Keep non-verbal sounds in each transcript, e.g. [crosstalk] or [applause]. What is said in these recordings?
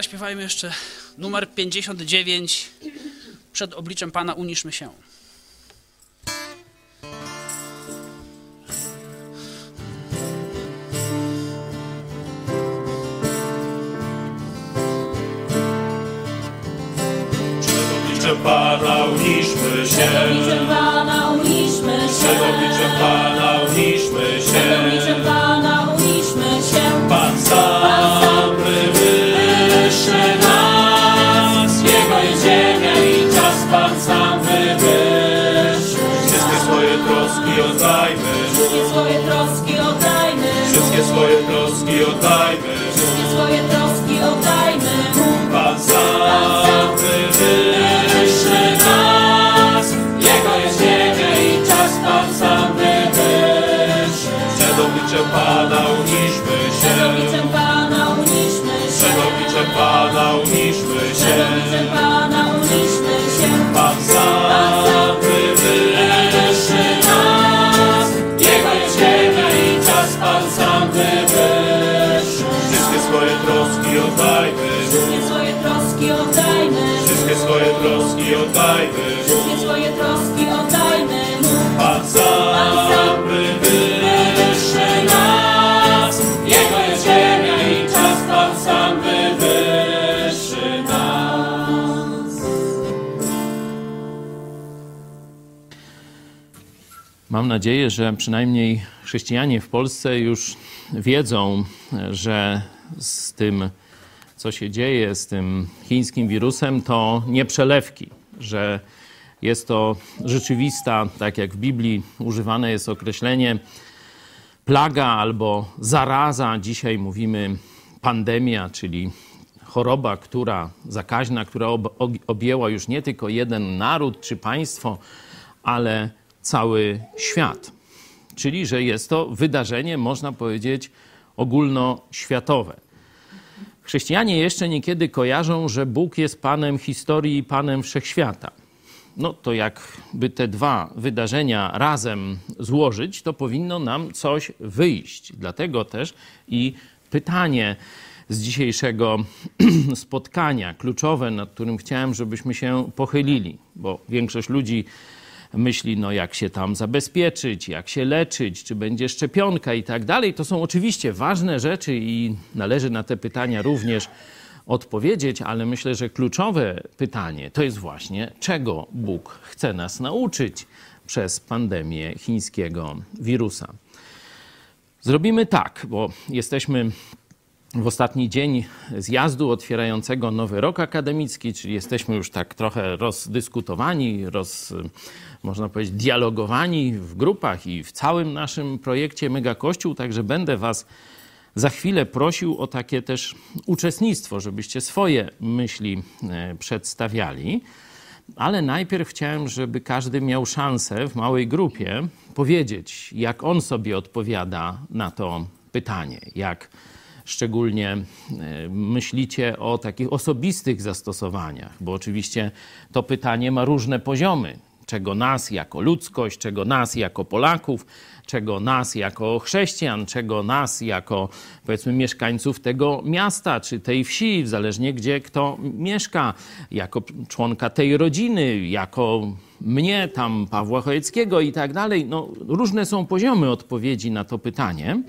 zaśpiewajmy jeszcze numer 59. Przed obliczem Pana uniszmy się. Przed obliczem Pana uniszmy się. obliczem Pana uniszmy się. Przed obliczem Pana uniszmy Przed się. obliczem Pana uniszmy się. Pan sam troski oddajmy. Wszystkie swoje troski oddajmy Mu. Pan sam wywyższy nas. Jego jest ziemia i czas Pan sam wywyższy nas. Mam nadzieję, że przynajmniej chrześcijanie w Polsce już wiedzą, że z tym, co się dzieje z tym chińskim wirusem, to nie przelewki, że jest to rzeczywista, tak jak w Biblii używane jest określenie plaga albo zaraza. Dzisiaj mówimy pandemia, czyli choroba, która zakaźna, która ob- ob- objęła już nie tylko jeden naród czy państwo, ale cały świat. Czyli, że jest to wydarzenie, można powiedzieć, ogólnoświatowe. Chrześcijanie jeszcze niekiedy kojarzą, że Bóg jest Panem historii i Panem wszechświata. No to jakby te dwa wydarzenia razem złożyć, to powinno nam coś wyjść. Dlatego też i pytanie z dzisiejszego [clears throat] spotkania, kluczowe, nad którym chciałem, żebyśmy się pochylili, bo większość ludzi myśli, no jak się tam zabezpieczyć, jak się leczyć, czy będzie szczepionka i tak dalej. To są oczywiście ważne rzeczy i należy na te pytania również odpowiedzieć, ale myślę, że kluczowe pytanie to jest właśnie, czego Bóg chce nas nauczyć przez pandemię chińskiego wirusa. Zrobimy tak, bo jesteśmy w ostatni dzień zjazdu otwierającego nowy rok akademicki, czyli jesteśmy już tak trochę rozdyskutowani, roz, można powiedzieć, dialogowani w grupach i w całym naszym projekcie Mega Kościół, także będę Was za chwilę prosił o takie też uczestnictwo, żebyście swoje myśli e, przedstawiali. Ale najpierw chciałem, żeby każdy miał szansę w małej grupie powiedzieć, jak on sobie odpowiada na to pytanie, jak szczególnie e, myślicie o takich osobistych zastosowaniach, bo oczywiście to pytanie ma różne poziomy. Czego nas jako ludzkość, czego nas jako Polaków, czego nas jako chrześcijan, czego nas jako powiedzmy mieszkańców tego miasta czy tej wsi, zależnie gdzie kto mieszka, jako członka tej rodziny, jako mnie, tam Pawła Chojeckiego i tak dalej. No, różne są poziomy odpowiedzi na to pytanie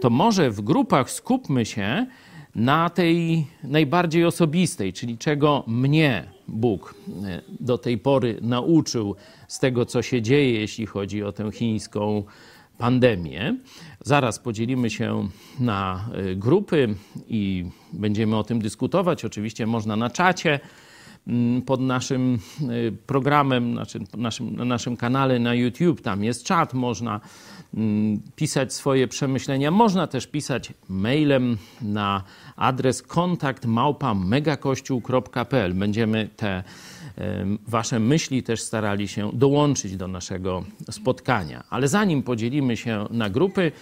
to może w grupach skupmy się na tej najbardziej osobistej, czyli czego mnie Bóg e, do tej pory nauczył z tego, co się dzieje, jeśli chodzi o tę chińską pandemię. Zaraz podzielimy się na e, grupy i będziemy o tym dyskutować. Oczywiście można na czacie mm, pod naszym e, programem, naszym, na naszym kanale na YouTube. Tam jest czat, można pisać swoje przemyślenia. Można też pisać mailem na adres kontakt małpa megakościół.pl. Będziemy te wasze myśli też starali się dołączyć do naszego spotkania. Ale zanim podzielimy się na grupy,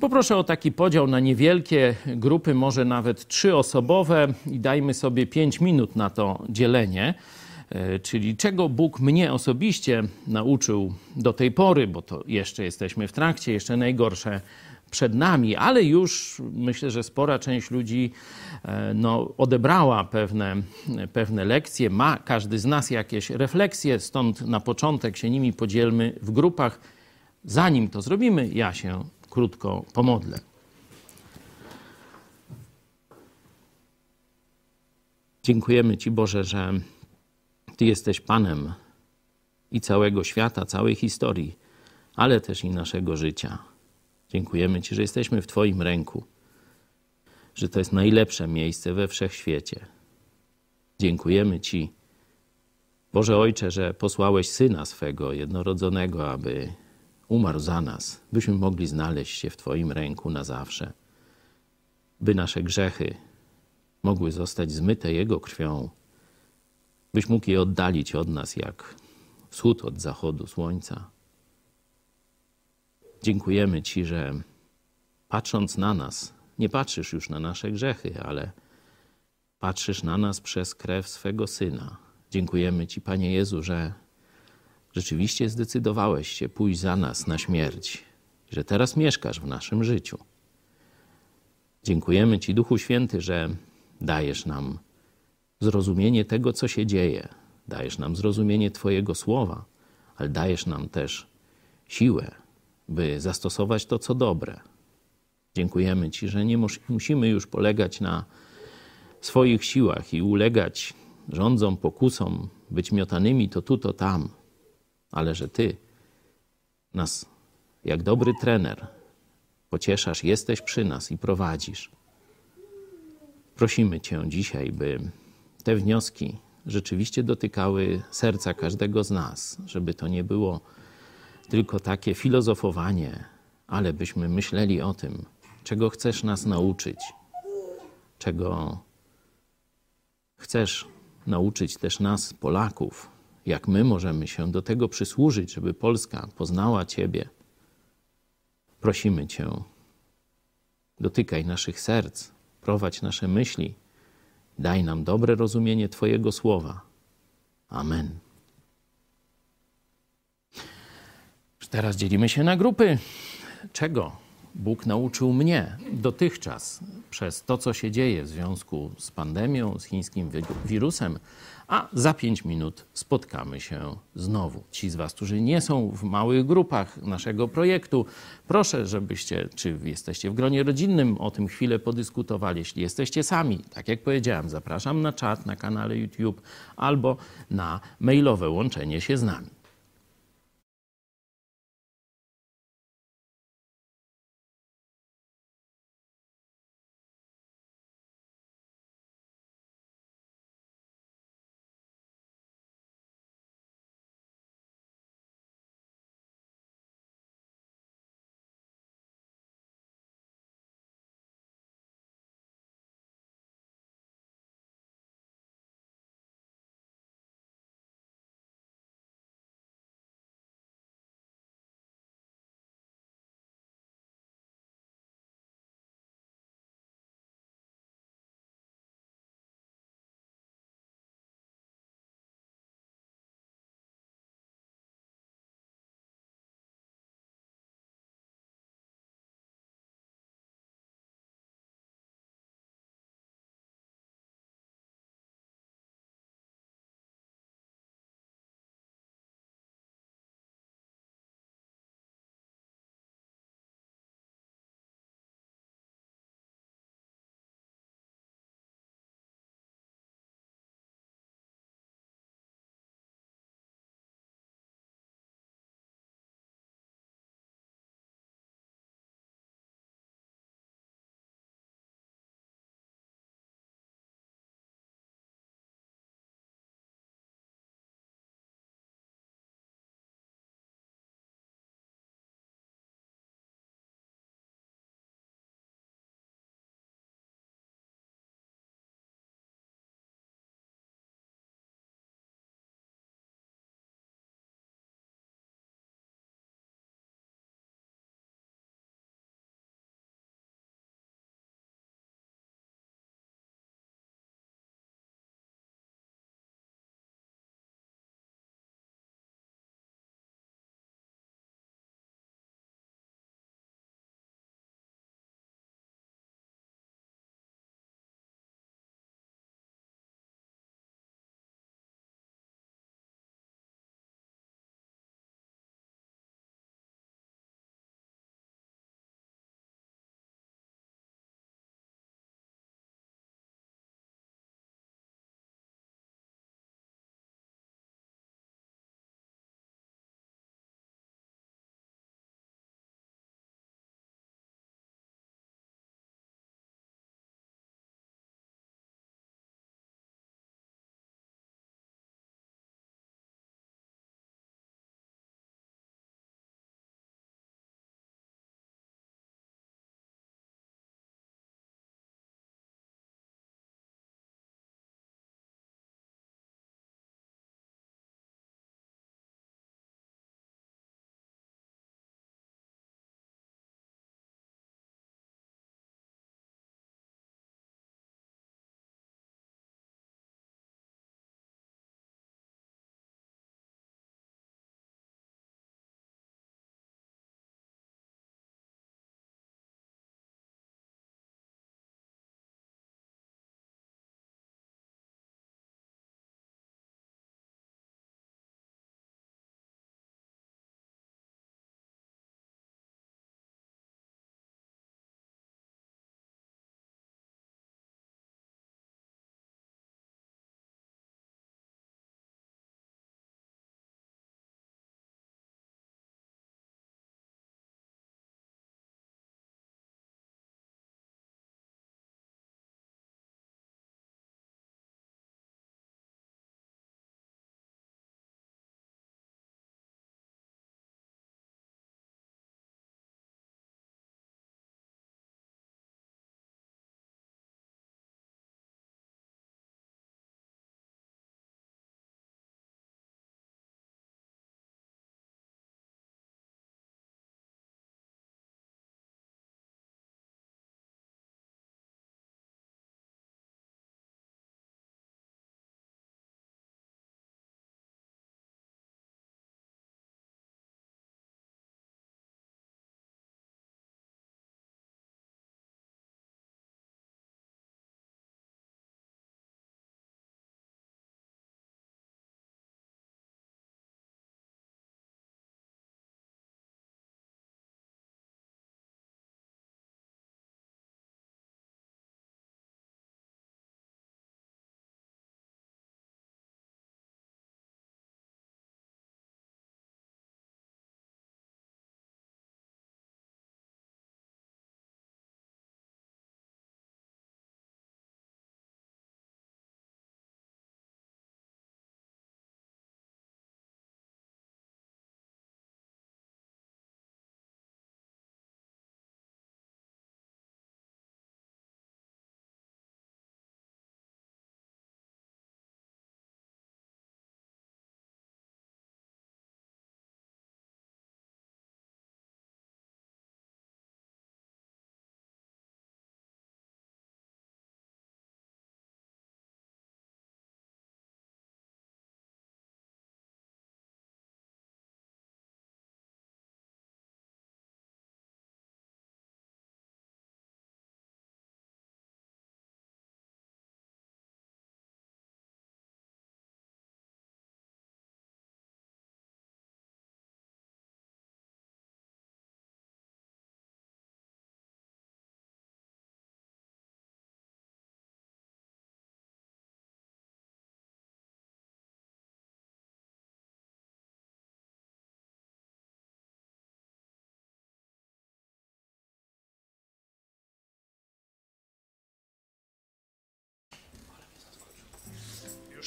Poproszę o taki podział na niewielkie grupy, może nawet trzyosobowe i dajmy sobie pięć minut na to dzielenie. E, Czyli czego Bóg mnie osobiście nauczył do tej pory, bo to jeszcze jesteśmy w trakcie, jeszcze najgorsze przed nami, ale już myślę, że spora część ludzi e, no, odebrała pewne, pewne lekcje, ma każdy z nas jakieś refleksje, stąd na początek się nimi podzielmy w grupach. Zanim to zrobimy, ja się krótko pomodlę. Dziękujemy Ci, Boże, że Ty jesteś Panem i całego świata, całej historii, ale też i naszego życia. Dziękujemy Ci, że jesteśmy w Twoim ręku, że to jest najlepsze miejsce we wszechświecie. Dziękujemy Ci, Boże Ojcze, że posłałeś Syna swego jednorodzonego, aby umarł za nas, byśmy mogli znaleźć się w Twoim ręku na zawsze, by nasze grzechy mogły zostać zmyte Jego krwią, byś mógł je oddalić od nas jak wschód od zachodu słońca. Dziękujemy Ci, że patrząc na nas, nie patrzysz już na nasze grzechy, ale patrzysz na nas przez krew swego Syna. Dziękujemy Ci, Panie Jezu, że rzeczywiście zdecydowałeś się pójść za nas na śmierć, że teraz mieszkasz w naszym życiu. Dziękujemy Ci, Duchu Święty, że dajesz nam zrozumienie tego, co się dzieje, dajesz nam zrozumienie Twojego słowa, ale dajesz nam też siłę, by zastosować to, co dobre. Dziękujemy Ci, że nie musimy już polegać na swoich siłach i ulegać rządzom, pokusom, być miotanymi to tu, to tam, ale że Ty nas, jak dobry trener, pocieszasz, jesteś przy nas i prowadzisz. Prosimy Cię dzisiaj, by te wnioski rzeczywiście dotykały serca każdego z nas, żeby to nie było tylko takie filozofowanie, ale byśmy myśleli o tym, czego chcesz nas nauczyć, czego chcesz nauczyć też nas, Polaków, jak my możemy się do tego przysłużyć, żeby Polska poznała Ciebie. Prosimy Cię, dotykaj naszych serc, prowadź nasze myśli, daj nam dobre rozumienie Twojego słowa. Amen. Teraz dzielimy się na grupy. Czego Bóg nauczył mnie dotychczas przez to, co się dzieje w związku z pandemią, z chińskim wirusem, a za pięć minut spotkamy się znowu. Ci z Was, którzy nie są w małych grupach naszego projektu, proszę, żebyście, czy jesteście w gronie rodzinnym, o tym chwilę podyskutowali. Jeśli jesteście sami, tak jak powiedziałem, zapraszam na czat na kanale YouTube albo na mailowe łączenie się z nami.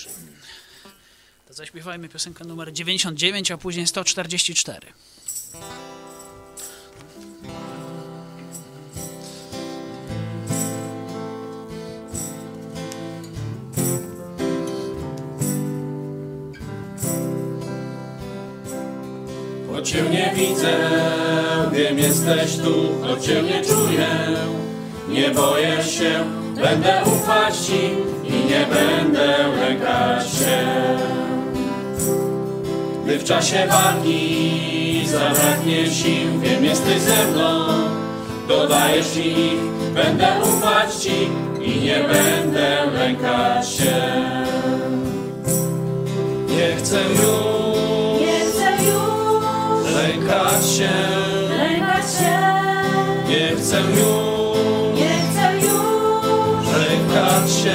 Dobrze. To zaśpiewajmy piosenkę numer 99, a później 144. Choć Cię nie widzę, wiem jesteś tu, choć Cię nie czuję, nie boję się, będę ufać Ci i nie będę lękać się. Gdy w czasie walki zabraknie sił, wiem jesteś ze mną, dodajesz ich, będę ufać Ci i nie będę lękać się. Nie chcę już Nie chcę już lękać się, lękać się. nie chcę już Nie chcę już lękać się,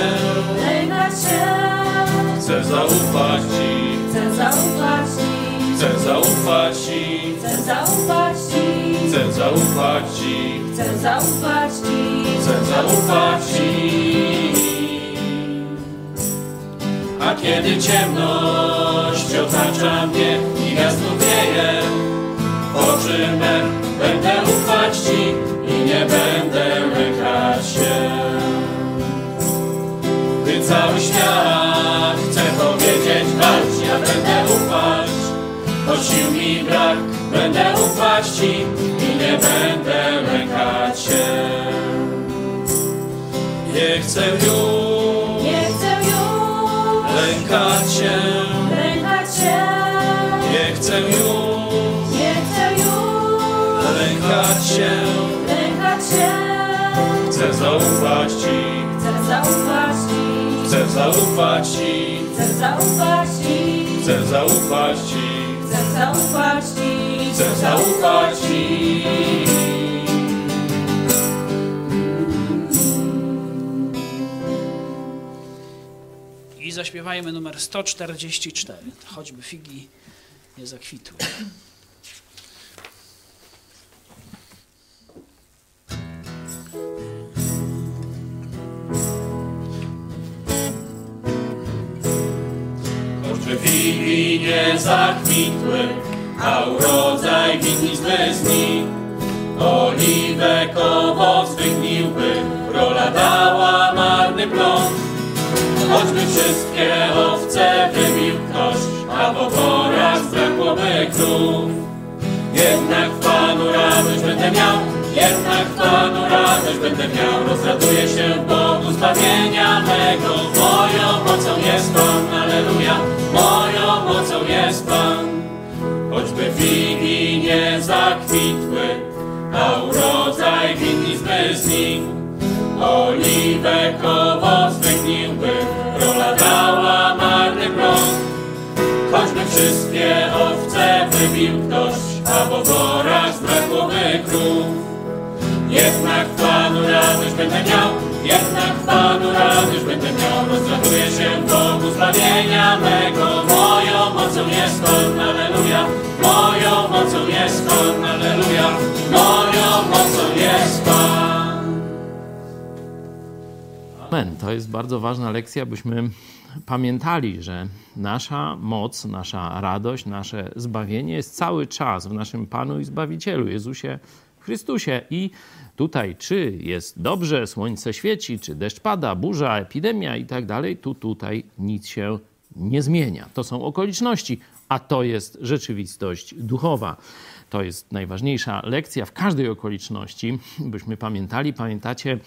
zaufać Ci, Chcę zaufać Ci. chcę zaufać Ci, Chcę zaufać Ci. chcę zaufać Ci. A kiedy ciemność otacza mnie i wiatr wieje, oczy me będę ufać Ci i nie będę lękać się. Gdy cały świat chce powiedzieć walcz, ja będę choć sił mi brak, będę ufać Ci i nie będę lękać się. Nie chcę już Nie chcę już lękać się, lękać się. nie chcę już Nie chcę już lękać się, lękać się. chcę zaufać Ci, Chcę zaufać Ci. chcę zaufać Ci, Chcę zaufać Ci. chcę zaufać Ci, zaufać Ci. chcę zaufać Ci. I zaśpiewajmy numer 144. Choćby figi nie zakwitły. Choćby figi nie zakwitły, a urodzaj winnic bez nich, oliwek owoc wygniłby, rola dała marny plon. Choćby wszystkie owce wybił ktoś, a w oborach zbrakłoby krów. Jednak w Panu radość będę miał, jednak Panu radość będę miał. Rozraduję się w Bogu zbawienia mego. Moją mocą jest Pan, aleluja, moją mocą jest Pan. Choćby figi nie zakwitły, a urodzaj winnic bez nich. Oliwek owoc wygniłby, rola dała marny plon. Choćby wszystkie owce wybił ktoś, a w radość będę miał, jednak Panu radość będę miał. Rozraduję się Bogu zbawienia mego. Moją mocą jest On, aleluja. Moją mocą jest On, aleluja. Moją mocą jest Pan. Amen. To jest bardzo ważna lekcja, byśmy pamiętali, że nasza moc, nasza radość, nasze zbawienie jest cały czas w naszym Panu i Zbawicielu, Jezusie Chrystusie. I tutaj, czy jest dobrze, słońce świeci, czy deszcz pada, burza, epidemia i tak dalej, tu tutaj nic się nie zmienia. To są okoliczności, a to jest rzeczywistość duchowa. To jest najważniejsza lekcja w każdej okoliczności, byśmy pamiętali. Pamiętacie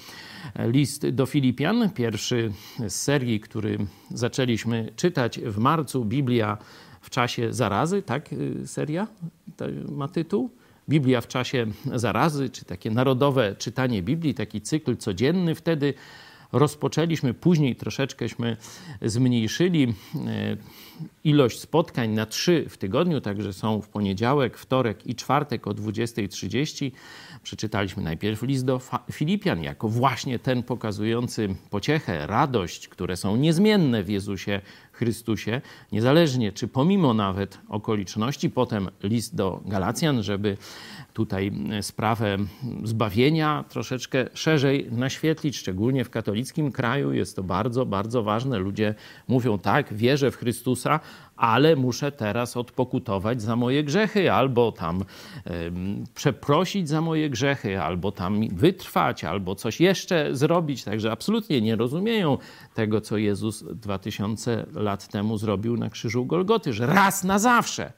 list do Filipian, pierwszy z serii, który zaczęliśmy czytać w marcu, Biblia w czasie zarazy, tak? y, Seria ma tytuł? Biblia w czasie zarazy, czy takie narodowe czytanie Biblii, taki cykl codzienny. Wtedy rozpoczęliśmy, później troszeczkęśmy zmniejszyli e, ilość spotkań na trzy w tygodniu, także są w poniedziałek, wtorek i czwartek o 20.30. Przeczytaliśmy najpierw list do Filipian, jako właśnie ten pokazujący pociechę, radość, które są niezmienne w Jezusie Chrystusie, niezależnie czy pomimo nawet okoliczności, potem list do Galacjan, żeby tutaj sprawę zbawienia troszeczkę szerzej naświetlić, szczególnie w katolickim kraju jest to bardzo, bardzo ważne. Ludzie mówią tak, wierzę w Chrystusa, ale muszę teraz odpokutować za moje grzechy, albo tam przeprosić za moje grzechy, albo tam wytrwać, albo coś jeszcze zrobić. Także absolutnie nie rozumieją tego, co Jezus 2000 lat temu zrobił na krzyżu Golgoty, że raz na zawsze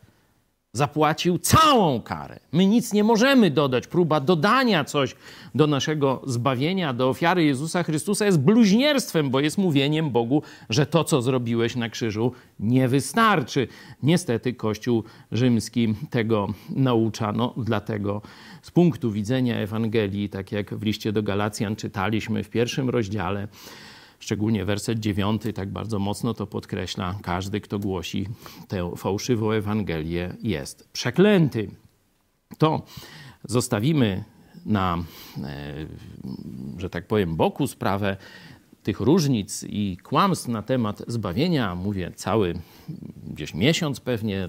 zapłacił całą karę. My nic nie możemy dodać. Próba dodania coś do naszego zbawienia, do ofiary Jezusa Chrystusa jest bluźnierstwem, bo jest mówieniem Bogu, że to, co zrobiłeś na krzyżu, nie wystarczy. Niestety Kościół rzymski tego naucza. No, dlatego z punktu widzenia Ewangelii, tak jak w liście do Galacjan czytaliśmy w pierwszym rozdziale, szczególnie werset dziewiąty tak bardzo mocno to podkreśla, każdy, kto głosi tę fałszywą Ewangelię, jest przeklęty. To zostawimy na, e, że tak powiem, boku sprawę tych różnic i kłamstw na temat zbawienia, mówię cały gdzieś miesiąc pewnie,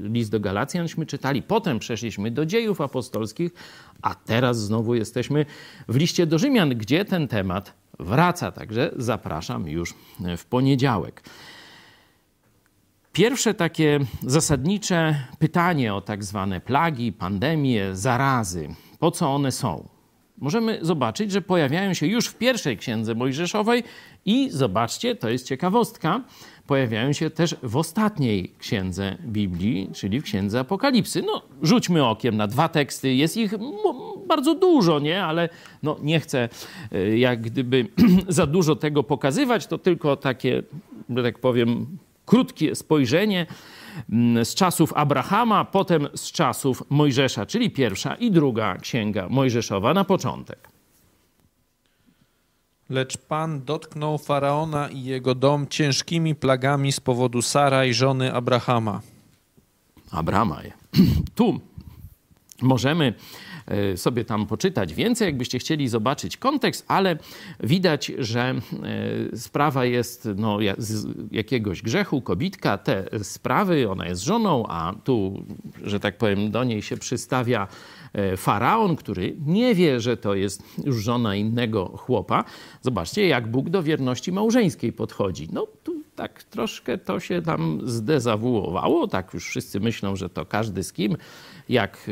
list do Galacjanśmy czytali, potem przeszliśmy do dziejów apostolskich, a teraz znowu jesteśmy w liście do Rzymian, gdzie ten temat wraca. Także zapraszam już w poniedziałek. Pierwsze takie zasadnicze pytanie o tak zwane plagi, pandemie, zarazy. Po co one są? Możemy zobaczyć, że pojawiają się już w pierwszej księdze Mojżeszowej i zobaczcie, to jest ciekawostka, pojawiają się też w ostatniej księdze Biblii, czyli w księdze Apokalipsy. No, rzućmy okiem na dwa teksty, jest ich bardzo dużo, nie? Ale no, nie chcę e, jak gdyby [clears throat] za dużo tego pokazywać, to tylko takie, że tak powiem, krótkie spojrzenie z czasów Abrahama, potem z czasów Mojżesza, czyli pierwsza i druga księga Mojżeszowa na początek. Lecz Pan dotknął faraona i jego dom ciężkimi plagami z powodu Sara i żony Abrahama. Abrama. [clears throat] Tu możemy e, sobie tam poczytać więcej, jakbyście chcieli zobaczyć kontekst, ale widać, że e, sprawa jest no, z jakiegoś grzechu, kobitka, te sprawy, ona jest żoną, a tu, że tak powiem, do niej się przystawia faraon, który nie wie, że to jest już żona innego chłopa. Zobaczcie, jak Bóg do wierności małżeńskiej podchodzi. No tu tak troszkę to się tam zdezawuowało. Tak już wszyscy myślą, że to każdy z kim, jak,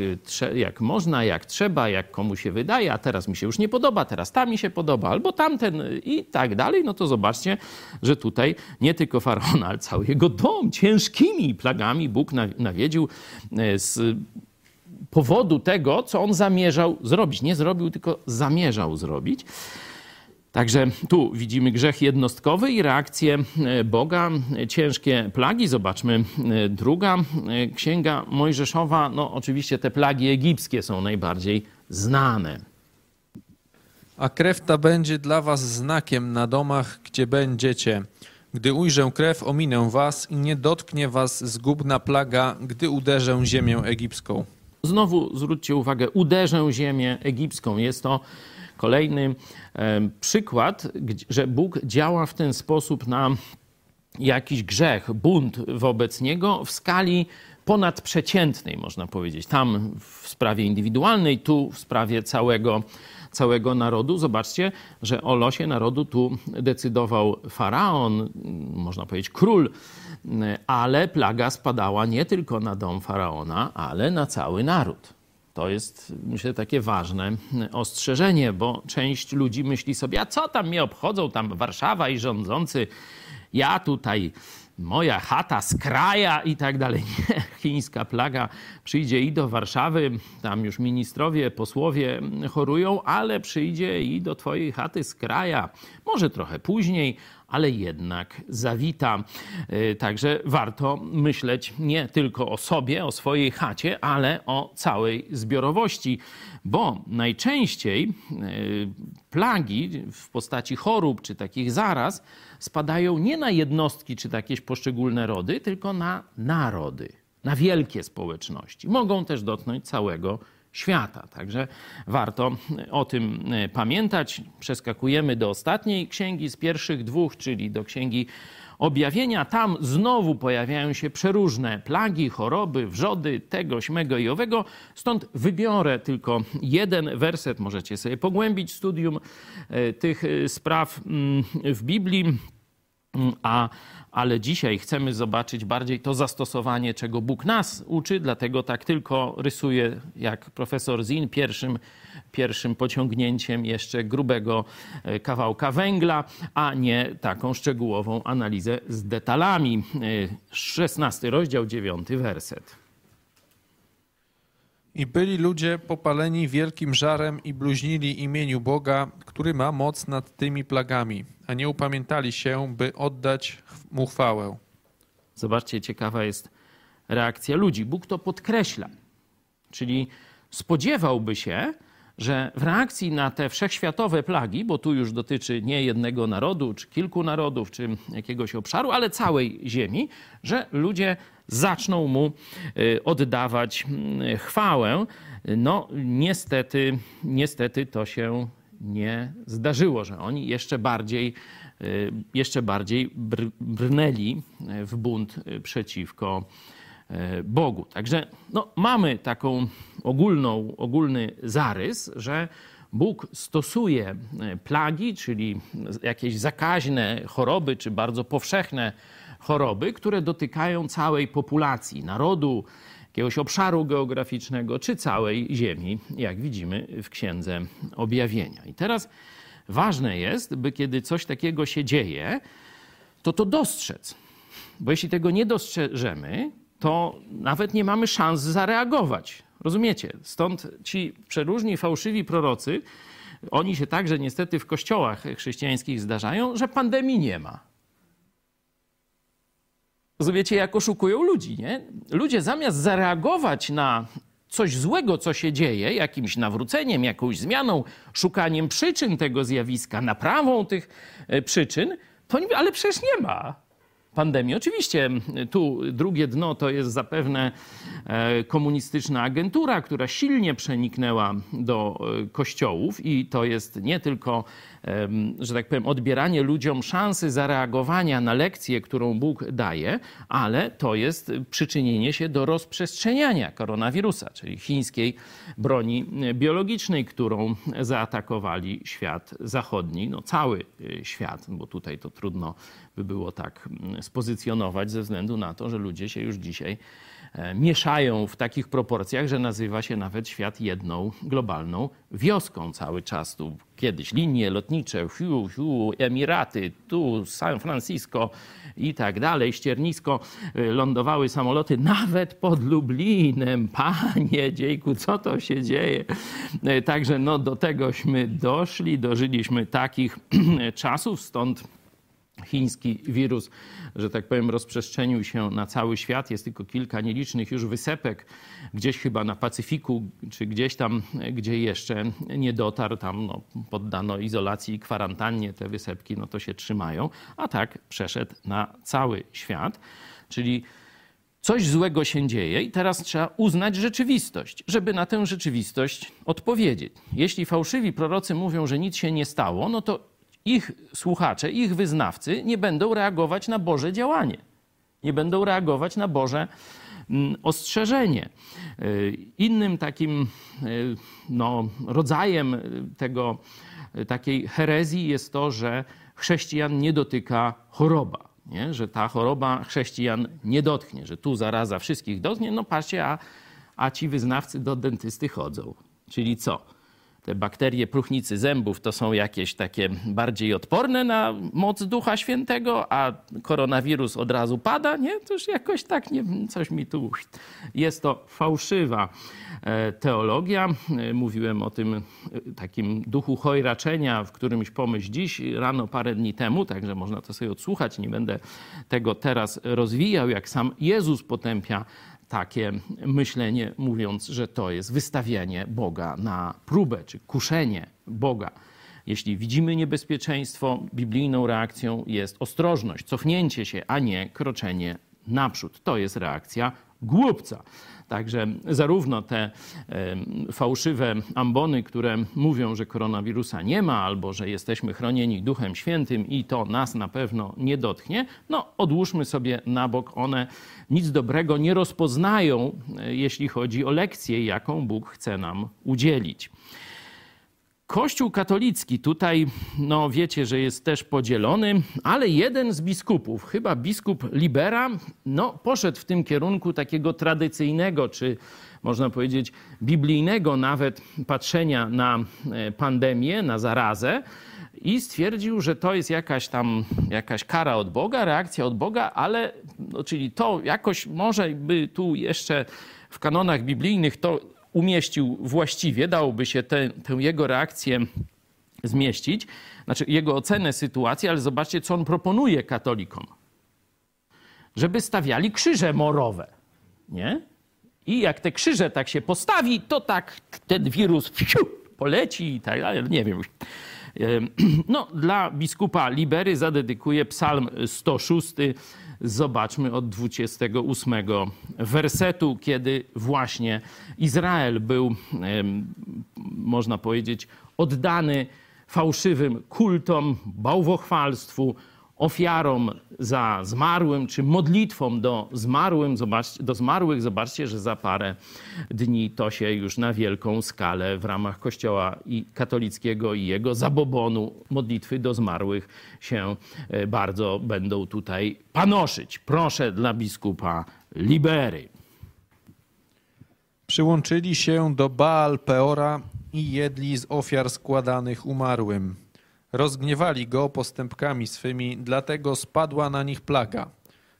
jak można, jak trzeba, jak komu się wydaje, a teraz mi się już nie podoba, teraz ta mi się podoba, albo tamten i tak dalej. No to zobaczcie, że tutaj nie tylko faraona, ale cały jego dom ciężkimi plagami Bóg nawiedził e, z powodu tego, co on zamierzał zrobić. Nie zrobił, tylko zamierzał zrobić. Także tu widzimy grzech jednostkowy i reakcję e, Boga, ciężkie plagi. Zobaczmy e, druga e, księga Mojżeszowa. No oczywiście te plagi egipskie są najbardziej znane. A krew ta będzie dla was znakiem na domach, gdzie będziecie. Gdy ujrzę krew, ominę was i nie dotknie was zgubna plaga, gdy uderzę ziemię egipską. Znowu zwróćcie uwagę, uderzę ziemię egipską. Jest to kolejny przykład, że Bóg działa w ten sposób na jakiś grzech, bunt wobec niego w skali ponadprzeciętnej, można powiedzieć. Tam w sprawie indywidualnej, tu w sprawie całego, całego narodu. Zobaczcie, że o losie narodu tu decydował faraon, można powiedzieć król ale plaga spadała nie tylko na dom faraona, ale na cały naród. To jest, myślę, takie ważne ostrzeżenie, bo część ludzi myśli sobie, a co tam mnie obchodzą, tam Warszawa i rządzący, ja tutaj, moja chata z kraja i tak dalej. [laughs] Nie, chińska plaga przyjdzie i do Warszawy, tam już ministrowie, posłowie chorują, ale przyjdzie i do twojej chaty z kraja. Może trochę później, ale jednak zawita. E, także warto myśleć nie tylko o sobie, o swojej chacie, ale o całej zbiorowości, bo najczęściej e, plagi w postaci chorób czy takich zaraz spadają nie na jednostki czy jakieś poszczególne rody, tylko na narody, na wielkie społeczności. Mogą też dotknąć całego świata. Także warto o tym e, pamiętać. Przeskakujemy do ostatniej księgi z pierwszych dwóch, czyli do księgi objawienia, tam znowu pojawiają się przeróżne plagi, choroby, wrzody, tego, śmego i owego. Stąd wybiorę tylko jeden werset. Możecie sobie pogłębić studium e, tych e, spraw mm, w Biblii. A, ale dzisiaj chcemy zobaczyć bardziej to zastosowanie, czego Bóg nas uczy, dlatego tak tylko rysuję, jak profesor Zin, pierwszym, pierwszym pociągnięciem jeszcze grubego e, kawałka węgla, a nie taką szczegółową analizę z detalami. 16 rozdział, 9 werset. I byli ludzie popaleni wielkim żarem i bluźnili imieniu Boga, który ma moc nad tymi plagami, a nie upamiętali się, by oddać mu chwałę. Zobaczcie, ciekawa jest reakcja ludzi. Bóg to podkreśla. Czyli spodziewałby się, że w reakcji na te wszechświatowe plagi, bo tu już dotyczy nie jednego narodu, czy kilku narodów, czy jakiegoś obszaru, ale całej ziemi, że ludzie zaczną mu y, oddawać mm, chwałę. No, niestety, niestety to się nie zdarzyło, że oni jeszcze bardziej, y, jeszcze bardziej br brnęli w bunt przeciwko y, Bogu. Także no, mamy taką ogólną, ogólny zarys, że Bóg stosuje plagi, czyli jakieś zakaźne choroby, czy bardzo powszechne choroby, które dotykają całej populacji, narodu, jakiegoś obszaru geograficznego czy całej Ziemi, jak widzimy w Księdze Objawienia. I teraz ważne jest, by kiedy coś takiego się dzieje, to to dostrzec. Bo jeśli tego nie dostrzeżemy, to nawet nie mamy szans zareagować. Rozumiecie? Stąd ci przeróżni fałszywi prorocy, oni się także niestety w kościołach chrześcijańskich zdarzają, że pandemii nie ma. Rozumiecie, jak oszukują ludzi, nie? Ludzie zamiast zareagować na coś złego, co się dzieje, jakimś nawróceniem, jakąś zmianą, szukaniem przyczyn tego zjawiska, naprawą tych e, przyczyn, to ale przecież nie ma pandemii. Oczywiście tu drugie dno to jest zapewne e, komunistyczna agentura, która silnie przeniknęła do e, kościołów i to jest nie tylko, że tak powiem, odbieranie ludziom szansy zareagowania na lekcję, którą Bóg daje, ale to jest przyczynienie się do rozprzestrzeniania koronawirusa, czyli chińskiej broni biologicznej, którą zaatakowali świat zachodni, no cały e, świat, bo tutaj to trudno by było tak spozycjonować ze względu na to, że ludzie się już dzisiaj e, mieszają w takich proporcjach, że nazywa się nawet świat jedną globalną wioską cały czas. Tu kiedyś linie lotnicze, fiu, fiu, Emiraty, tu San Francisco i tak dalej, ściernisko, e, lądowały samoloty nawet pod Lublinem. [laughs] Panie dziejku, co to się dzieje? E, także no, do tegośmy doszli, dożyliśmy takich [clears throat] czasów, stąd chiński wirus, że tak powiem, rozprzestrzenił się na cały świat. Jest tylko kilka nielicznych już wysepek, gdzieś chyba na Pacyfiku, czy gdzieś tam, gdzie jeszcze nie dotarł. Tam no, poddano izolacji i kwarantannie te wysepki, no to się trzymają. A tak przeszedł na cały świat. Czyli coś złego się dzieje i teraz trzeba uznać rzeczywistość, żeby na tę rzeczywistość odpowiedzieć. Jeśli fałszywi prorocy mówią, że nic się nie stało, no to ich słuchacze, ich wyznawcy nie będą reagować na Boże działanie, nie będą reagować na Boże mm, ostrzeżenie. Y, innym takim y, no, rodzajem tego, takiej herezji jest to, że chrześcijan nie dotyka choroba. Nie? Że ta choroba chrześcijan nie dotknie, że tu zaraza wszystkich dotknie. No patrzcie, a, a ci wyznawcy do dentysty chodzą. Czyli co? Te bakterie próchnicy zębów to są jakieś takie bardziej odporne na moc Ducha Świętego, a koronawirus od razu pada, nie? To już jakoś tak, nie, coś mi tu... Jest to fałszywa e, teologia. E, mówiłem o tym e, takim duchu chojraczenia w którymś pomyśl dziś, rano parę dni temu, także można to sobie odsłuchać. Nie będę tego teraz rozwijał, jak sam Jezus potępia takie myślenie, mówiąc, że to jest wystawianie Boga na próbę, czy kuszenie Boga. Jeśli widzimy niebezpieczeństwo, biblijną reakcją jest ostrożność, cofnięcie się, a nie kroczenie naprzód. To jest reakcja głupca. Także zarówno te fałszywe ambony, które mówią, że koronawirusa nie ma, albo że jesteśmy chronieni Duchem Świętym i to nas na pewno nie dotknie, no odłóżmy sobie na bok. One nic dobrego nie rozpoznają, e, jeśli chodzi o lekcję, jaką Bóg chce nam udzielić. Kościół katolicki tutaj, no wiecie, że jest też podzielony, ale jeden z biskupów, chyba biskup Libera, no poszedł w tym kierunku takiego tradycyjnego, czy można powiedzieć biblijnego nawet patrzenia na e, pandemię, na zarazę i stwierdził, że to jest jakaś tam jakaś kara od Boga, reakcja od Boga, ale no, czyli to jakoś może by tu jeszcze w kanonach biblijnych to umieścił właściwie, dałoby się tę jego reakcję zmieścić, znaczy jego ocenę sytuacji, ale zobaczcie, co on proponuje katolikom. Żeby stawiali krzyże morowe, nie? I jak te krzyże tak się postawi, to tak ten wirus psiu, poleci i tak dalej, nie wiem. [clears throat] No, dla biskupa Libery zadedykuję psalm 106, Zobaczmy od 28 wersetu, kiedy właśnie Izrael był, można powiedzieć, oddany fałszywym kultom, bałwochwalstwu, ofiarą za zmarłym, czy modlitwą do, zmarłym, zobaczcie, do zmarłych. Zobaczcie, że za parę dni to się już na wielką skalę w ramach Kościoła i katolickiego i jego zabobonu modlitwy do zmarłych się e, bardzo będą tutaj panoszyć. Proszę dla biskupa Libery. Przyłączyli się do Baal Peora i jedli z ofiar składanych umarłym. Rozgniewali go postępkami swymi, dlatego spadła na nich plaga.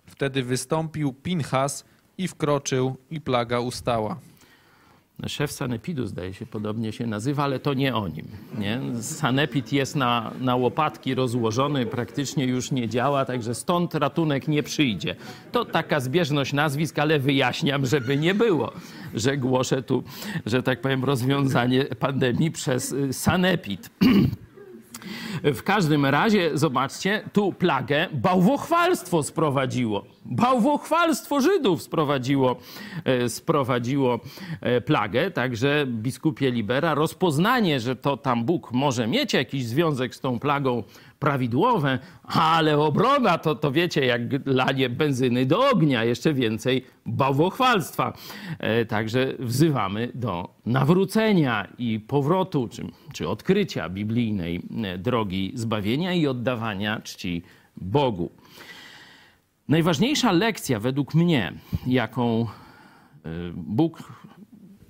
Wtedy wystąpił Pinchas i wkroczył, i plaga ustała. Szef sanepidu, zdaje się, podobnie się nazywa, ale to nie o nim. Nie? Sanepid jest na, na łopatki rozłożony, praktycznie już nie działa, także stąd ratunek nie przyjdzie. To taka zbieżność nazwisk, ale wyjaśniam, żeby nie było, że głoszę tu, że tak powiem, rozwiązanie pandemii przez y, sanepid. [clears throat] W każdym razie, zobaczcie, tu plagę bałwochwalstwo sprowadziło. Bałwochwalstwo Żydów sprowadziło, e, sprowadziło e, plagę, także biskupie Libera rozpoznanie, że to tam Bóg może mieć jakiś związek z tą plagą prawidłowe, ale obrona to, to wiecie, jak lanie benzyny do ognia, jeszcze więcej bałwochwalstwa. E, także wzywamy do nawrócenia i powrotu, czy, czy odkrycia biblijnej drogi zbawienia i oddawania czci Bogu. Najważniejsza lekcja według mnie, jaką e, Bóg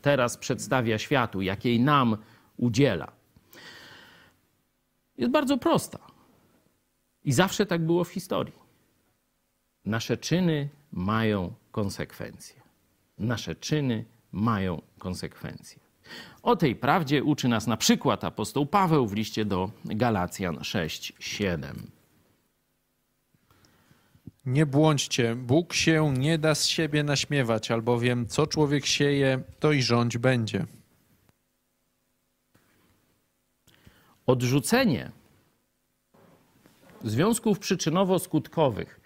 teraz przedstawia światu, jakiej nam udziela, jest bardzo prosta. I zawsze tak było w historii. Nasze czyny mają konsekwencje. Nasze czyny mają konsekwencje. O tej prawdzie uczy nas na przykład apostoł Paweł w liście do Galacjan 6:7. Nie błądźcie, Bóg się nie da z siebie naśmiewać, albowiem co człowiek sieje, to i rządź będzie. Odrzucenie związków przyczynowo-skutkowych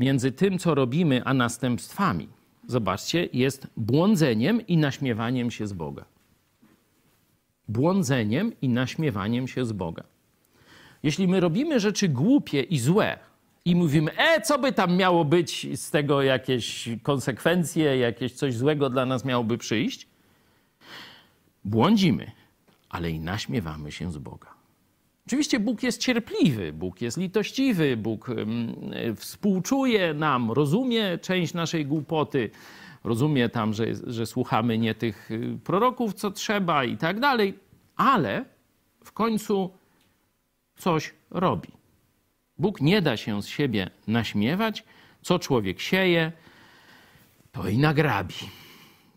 między tym, co robimy, a następstwami, zobaczcie, jest błądzeniem i naśmiewaniem się z Boga. Błądzeniem i naśmiewaniem się z Boga. Jeśli my robimy rzeczy głupie i złe i mówimy, e, co by tam miało być z tego, jakieś konsekwencje, jakieś coś złego dla nas miałoby przyjść, błądzimy, ale i naśmiewamy się z Boga. Oczywiście Bóg jest cierpliwy, Bóg jest litościwy, Bóg współczuje nam, rozumie część naszej głupoty, rozumie tam, że, że słuchamy nie tych y, proroków, co trzeba i tak dalej, ale w końcu coś robi. Bóg nie da się z siebie naśmiewać, co człowiek sieje, to i nagrabi,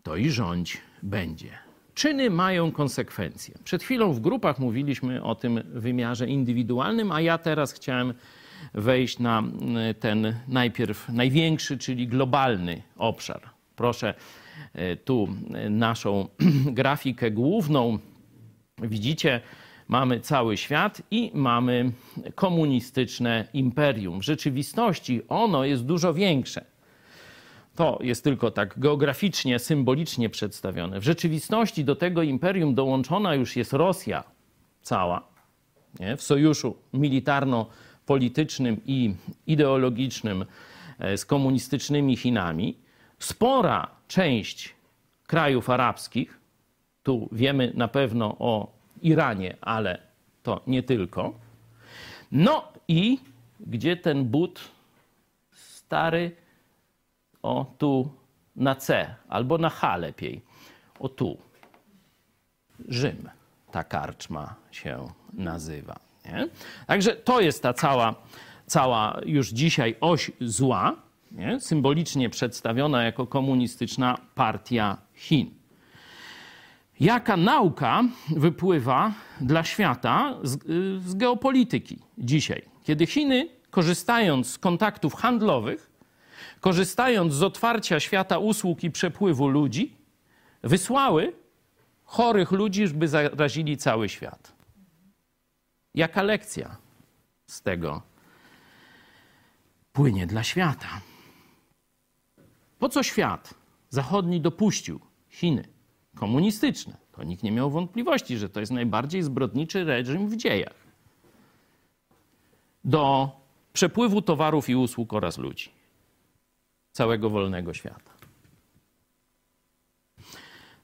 to i rządź będzie czyny mają konsekwencje. Przed chwilą w grupach mówiliśmy o tym wymiarze indywidualnym, a ja teraz chciałem wejść na mm, ten najpierw największy, czyli globalny obszar. Proszę e, tu e, naszą [clears throat] grafikę główną. Widzicie, mamy cały świat i mamy komunistyczne imperium. W rzeczywistości ono jest dużo większe. To jest tylko tak geograficznie, symbolicznie przedstawione. W rzeczywistości do tego imperium dołączona już jest Rosja cała, nie? w sojuszu militarno-politycznym i ideologicznym e, z komunistycznymi Chinami. Spora część krajów arabskich, tu wiemy na pewno o Iranie, ale to nie tylko. No i gdzie ten but stary? O tu na C, albo na H lepiej. O tu. Rzym. Ta karczma się nazywa. Nie? Także to jest ta cała, cała już dzisiaj oś zła, nie? symbolicznie przedstawiona jako komunistyczna partia Chin. Jaka nauka wypływa dla świata z, z geopolityki dzisiaj, kiedy Chiny, korzystając z kontaktów handlowych, korzystając z otwarcia świata usług i przepływu ludzi, wysłały chorych ludzi, żeby zarazili cały świat. Jaka lekcja z tego płynie dla świata? Po co świat zachodni dopuścił Chiny komunistyczne? To nikt nie miał wątpliwości, że to jest najbardziej zbrodniczy reżim w dziejach. Do przepływu towarów i usług oraz ludzi całego wolnego świata.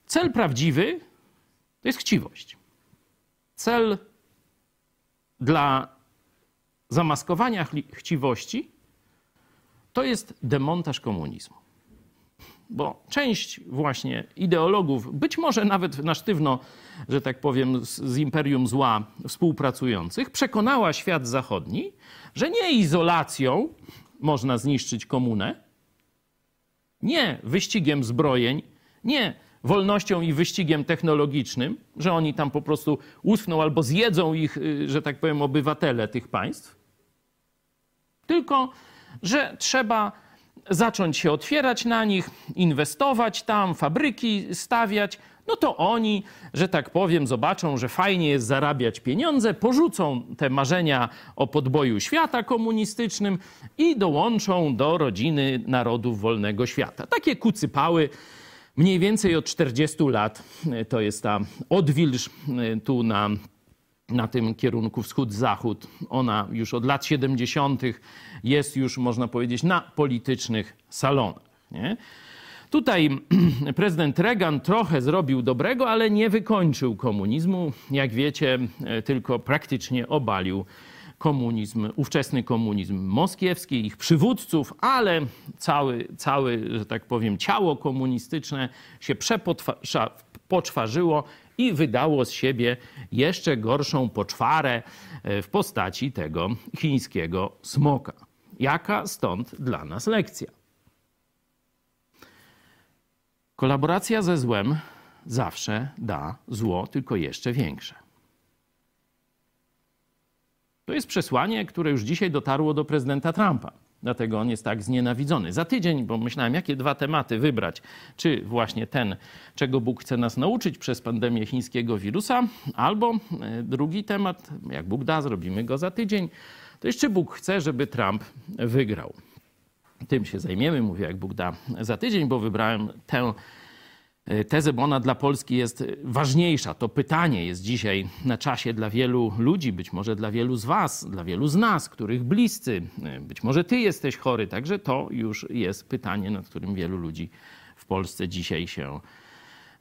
Cel prawdziwy to jest chciwość. Cel dla zamaskowania chciwości to jest demontaż komunizmu. Bo część właśnie ideologów, być może nawet na sztywno, że tak powiem, z, z imperium zła współpracujących, przekonała świat zachodni, że nie izolacją można zniszczyć komunę, nie wyścigiem zbrojeń, nie wolnością i wyścigiem technologicznym, że oni tam po prostu uschną albo zjedzą ich, y, że tak powiem, obywatele tych państw, tylko że trzeba zacząć się otwierać na nich, inwestować tam, fabryki stawiać, no to oni, że tak powiem, zobaczą, że fajnie jest zarabiać pieniądze, porzucą te marzenia o podboju świata komunistycznym i dołączą do rodziny narodów wolnego świata. Takie kucypały. Mniej więcej od 40 lat to jest ta odwilż tu na, na tym kierunku wschód-zachód. Ona już od lat 70. jest już, można powiedzieć, na politycznych salonach. Nie? Tutaj [clears throat] prezydent Reagan trochę zrobił dobrego, ale nie wykończył komunizmu. Jak wiecie, e, tylko praktycznie obalił komunizm, ówczesny komunizm moskiewski, ich przywódców, ale cały, cały że tak powiem, ciało komunistyczne się przepoczwarzyło i wydało z siebie jeszcze gorszą poczwarę e, w postaci tego chińskiego smoka. Jaka stąd dla nas lekcja? Kolaboracja ze złem zawsze da zło, tylko jeszcze większe. To jest przesłanie, które już dzisiaj dotarło do prezydenta Trumpa. Dlatego on jest tak znienawidzony. Za tydzień, bo myślałem, jakie dwa tematy wybrać. Czy właśnie ten, czego Bóg chce nas nauczyć przez pandemię chińskiego wirusa, albo e, drugi temat, jak Bóg da, zrobimy go za tydzień. To jeszcze Bóg chce, żeby Trump wygrał. Tym się zajmiemy, mówię, jak Bóg da za tydzień, bo wybrałem tę e, tezę, bo ona dla Polski jest ważniejsza. To pytanie jest dzisiaj na czasie dla wielu ludzi, być może dla wielu z Was, dla wielu z nas, których bliscy, e, być może Ty jesteś chory, także to już jest pytanie, nad którym wielu ludzi w Polsce dzisiaj się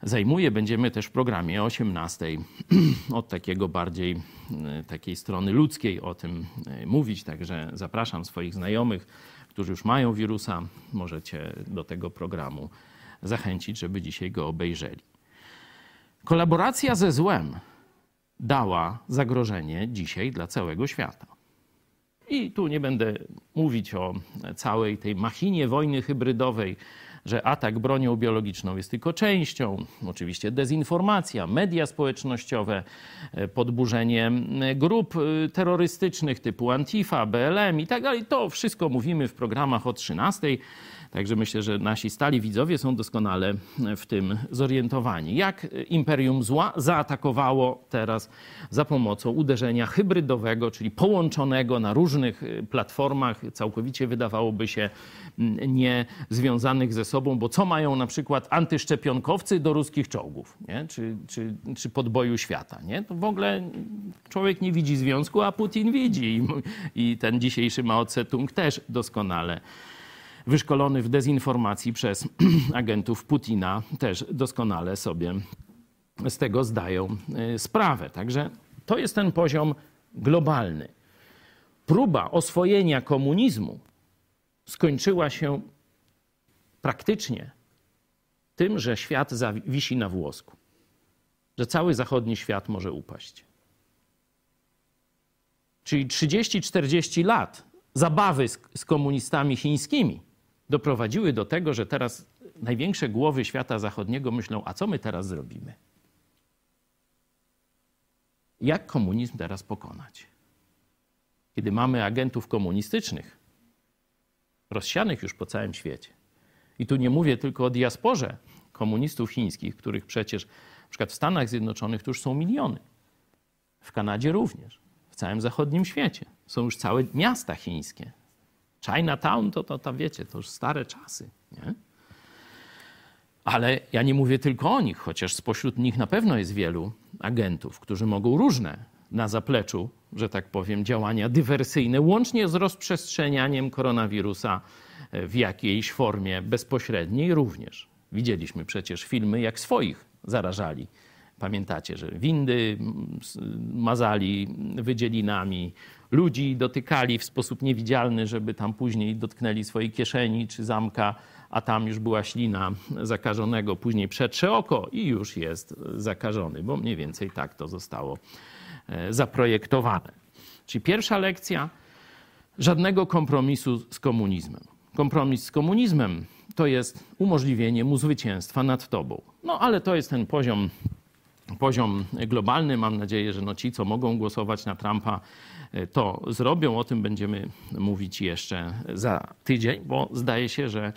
zajmuje. Będziemy też w programie o 18 [clears throat] od takiego bardziej e, takiej strony ludzkiej o tym mówić, także zapraszam swoich znajomych którzy już mają wirusa, możecie do tego programu zachęcić, żeby dzisiaj go obejrzeli. Kolaboracja ze złem dała zagrożenie dzisiaj dla całego świata. I tu nie będę mówić o całej tej machinie wojny hybrydowej, że atak bronią biologiczną jest tylko częścią. Oczywiście dezinformacja, media społecznościowe, e, podburzenie grup e, terrorystycznych typu Antifa, BLM i tak dalej. To wszystko mówimy w programach o 13. Także myślę, że nasi stali widzowie są doskonale w tym zorientowani. Jak Imperium Zła zaatakowało teraz za pomocą uderzenia hybrydowego, czyli połączonego na różnych y, platformach, całkowicie wydawałoby się mm, nie związanych ze sobą, bo co mają na przykład antyszczepionkowcy do ruskich czołgów, nie? Czy, czy, czy podboju świata. Nie? To w ogóle człowiek nie widzi związku, a Putin widzi. I, ten dzisiejszy Mao Tse-tung też doskonale wyszkolony w dezinformacji przez [clears throat] agentów Putina, też doskonale sobie z tego zdają y, sprawę. Także to jest ten poziom globalny. Próba oswojenia komunizmu skończyła się praktycznie tym, że świat wisi na włosku, że cały zachodni świat może upaść. Czyli 30-40 lat zabawy z, z komunistami chińskimi doprowadziły do tego, że teraz największe głowy świata zachodniego myślą: a co my teraz zrobimy? Jak komunizm teraz pokonać? Kiedy mamy agentów komunistycznych, rozsianych już po całym świecie. I tu nie mówię tylko o diasporze komunistów chińskich, których przecież przykład w Stanach Zjednoczonych to już są miliony. W Kanadzie również. W całym zachodnim świecie. Są już całe miasta chińskie. Chinatown to, to, to wiecie, to już stare czasy. Nie? Ale ja nie mówię tylko o nich, chociaż spośród nich na pewno jest wielu agentów, którzy mogą różne na zapleczu, że tak powiem, działania dywersyjne, łącznie z rozprzestrzenianiem koronawirusa w jakiejś formie bezpośredniej również. Widzieliśmy przecież filmy, jak swoich zarażali. Pamiętacie, że windy mazali wydzielinami, ludzi dotykali w sposób niewidzialny, żeby tam później dotknęli swojej kieszeni czy zamka, a tam już była ślina zakażonego, później przetrze oko i już jest zakażony, bo mniej więcej tak to zostało e, zaprojektowane. Czyli pierwsza lekcja, żadnego kompromisu z komunizmem. Kompromis z komunizmem to jest umożliwienie mu zwycięstwa nad tobą. No ale to jest ten poziom poziom globalny. Mam nadzieję, że no ci, co mogą głosować na Trumpa, e, to zrobią. O tym będziemy mówić jeszcze za tydzień, bo zdaje się, że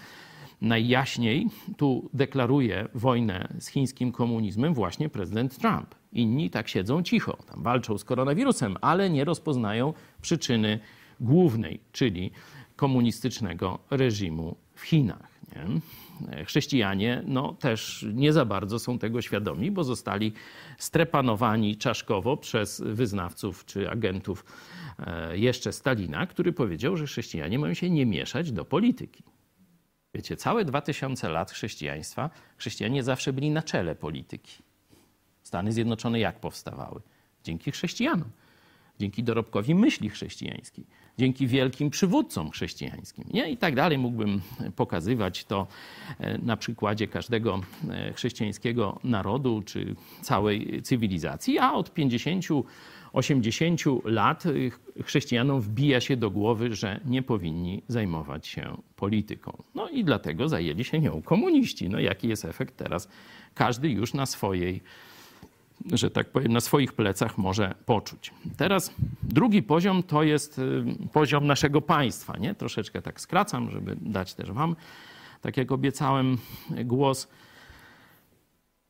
najjaśniej tu deklaruje wojnę z chińskim komunizmem właśnie prezydent Trump. Inni tak siedzą cicho, tam walczą z koronawirusem, ale nie rozpoznają przyczyny głównej, czyli komunistycznego reżimu w Chinach. Nie? Chrześcijanie no, też nie za bardzo są tego świadomi, bo zostali strepanowani czaszkowo przez wyznawców czy agentów e, jeszcze Stalina, który powiedział, że chrześcijanie mają się nie mieszać do polityki. Wiecie, całe 2000 lat chrześcijaństwa, chrześcijanie zawsze byli na czele polityki. Stany Zjednoczone jak powstawały? Dzięki chrześcijanom, dzięki dorobkowi myśli chrześcijańskiej dzięki wielkim przywódcom chrześcijańskim. Nie? I tak dalej mógłbym pokazywać to e, na przykładzie każdego e, chrześcijańskiego narodu czy całej cywilizacji, a od 50 80 lat e, chrześcijanom wbija się do głowy, że nie powinni zajmować się polityką. No i dlatego zajęli się nią komuniści. No jaki jest efekt teraz? Każdy już na swojej że tak powiem, na swoich plecach może poczuć. Teraz drugi poziom to jest y, poziom naszego państwa. Nie? Troszeczkę tak skracam, żeby dać też Wam, tak jak obiecałem, głos.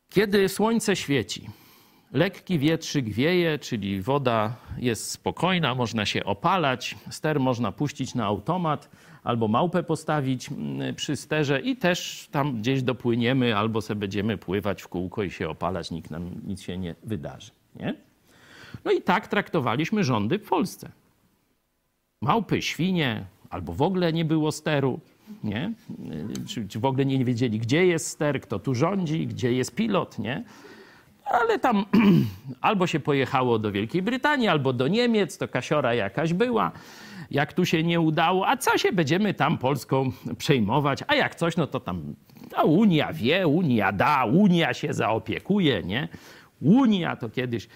Kiedy słońce świeci, lekki wietrzyk wieje, czyli woda jest spokojna, można się opalać, ster można puścić na automat albo małpę postawić mm, przy sterze i też tam gdzieś dopłyniemy, albo sobie będziemy pływać w kółko i się opalać, nikt nam nic się nie wydarzy. Nie? No i tak traktowaliśmy rządy w Polsce. Małpy, świnie, albo w ogóle nie było steru, nie? Czy, czy w ogóle nie wiedzieli, gdzie jest ster, kto tu rządzi, gdzie jest pilot, nie? Ale tam [clears throat] albo się pojechało do Wielkiej Brytanii, albo do Niemiec, to kasiora jakaś była jak tu się nie udało, a co się będziemy tam Polską przejmować, a jak coś, no to tam a Unia wie, Unia da, Unia się zaopiekuje, nie? Unia to kiedyś,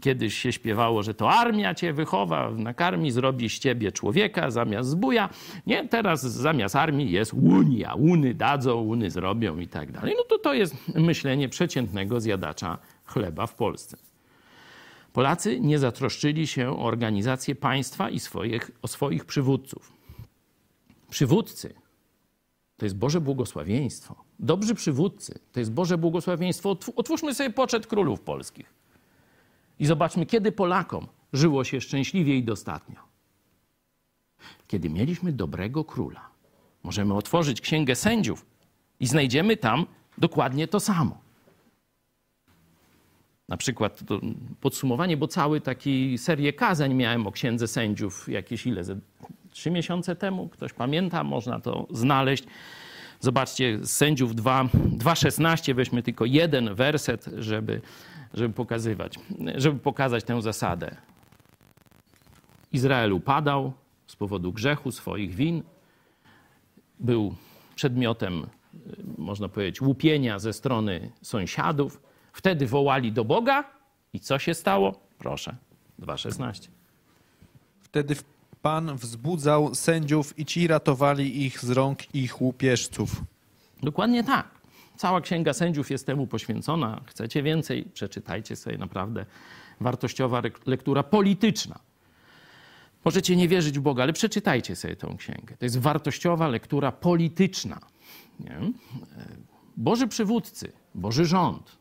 kiedyś się śpiewało, że to armia cię wychowa, nakarmi, zrobi z ciebie człowieka zamiast zbuja. Nie, teraz zamiast armii jest Unia, Uny dadzą, Uny zrobią i tak dalej. No to to jest myślenie przeciętnego zjadacza chleba w Polsce. Polacy nie zatroszczyli się o organizację państwa i swoich, o swoich przywódców. Przywódcy to jest Boże błogosławieństwo. Dobrzy przywódcy to jest Boże błogosławieństwo. Otw- Otwórzmy sobie poczet królów polskich i zobaczmy, kiedy Polakom żyło się szczęśliwie i dostatnio. Kiedy mieliśmy dobrego króla. Możemy otworzyć księgę sędziów i znajdziemy tam dokładnie to samo. Na przykład podsumowanie, bo cały taki serię kazań miałem o księdze sędziów jakieś ile, trzy miesiące temu. Ktoś pamięta, można to znaleźć. Zobaczcie, z sędziów 2, 2,16 weźmy tylko jeden werset, żeby, żeby pokazywać, żeby pokazać tę zasadę. Izrael upadał z powodu grzechu swoich win, był przedmiotem, można powiedzieć, łupienia ze strony sąsiadów. Wtedy wołali do Boga i co się stało? Proszę, 2,16. Wtedy Pan wzbudzał sędziów i ci ratowali ich z rąk ich łupieżców. Dokładnie tak. Cała Księga Sędziów jest temu poświęcona. Chcecie więcej? Przeczytajcie sobie naprawdę wartościowa lektura polityczna. Możecie nie wierzyć w Boga, ale przeczytajcie sobie tę księgę. To jest wartościowa lektura polityczna. Nie? E, Boży przywódcy, Boży rząd.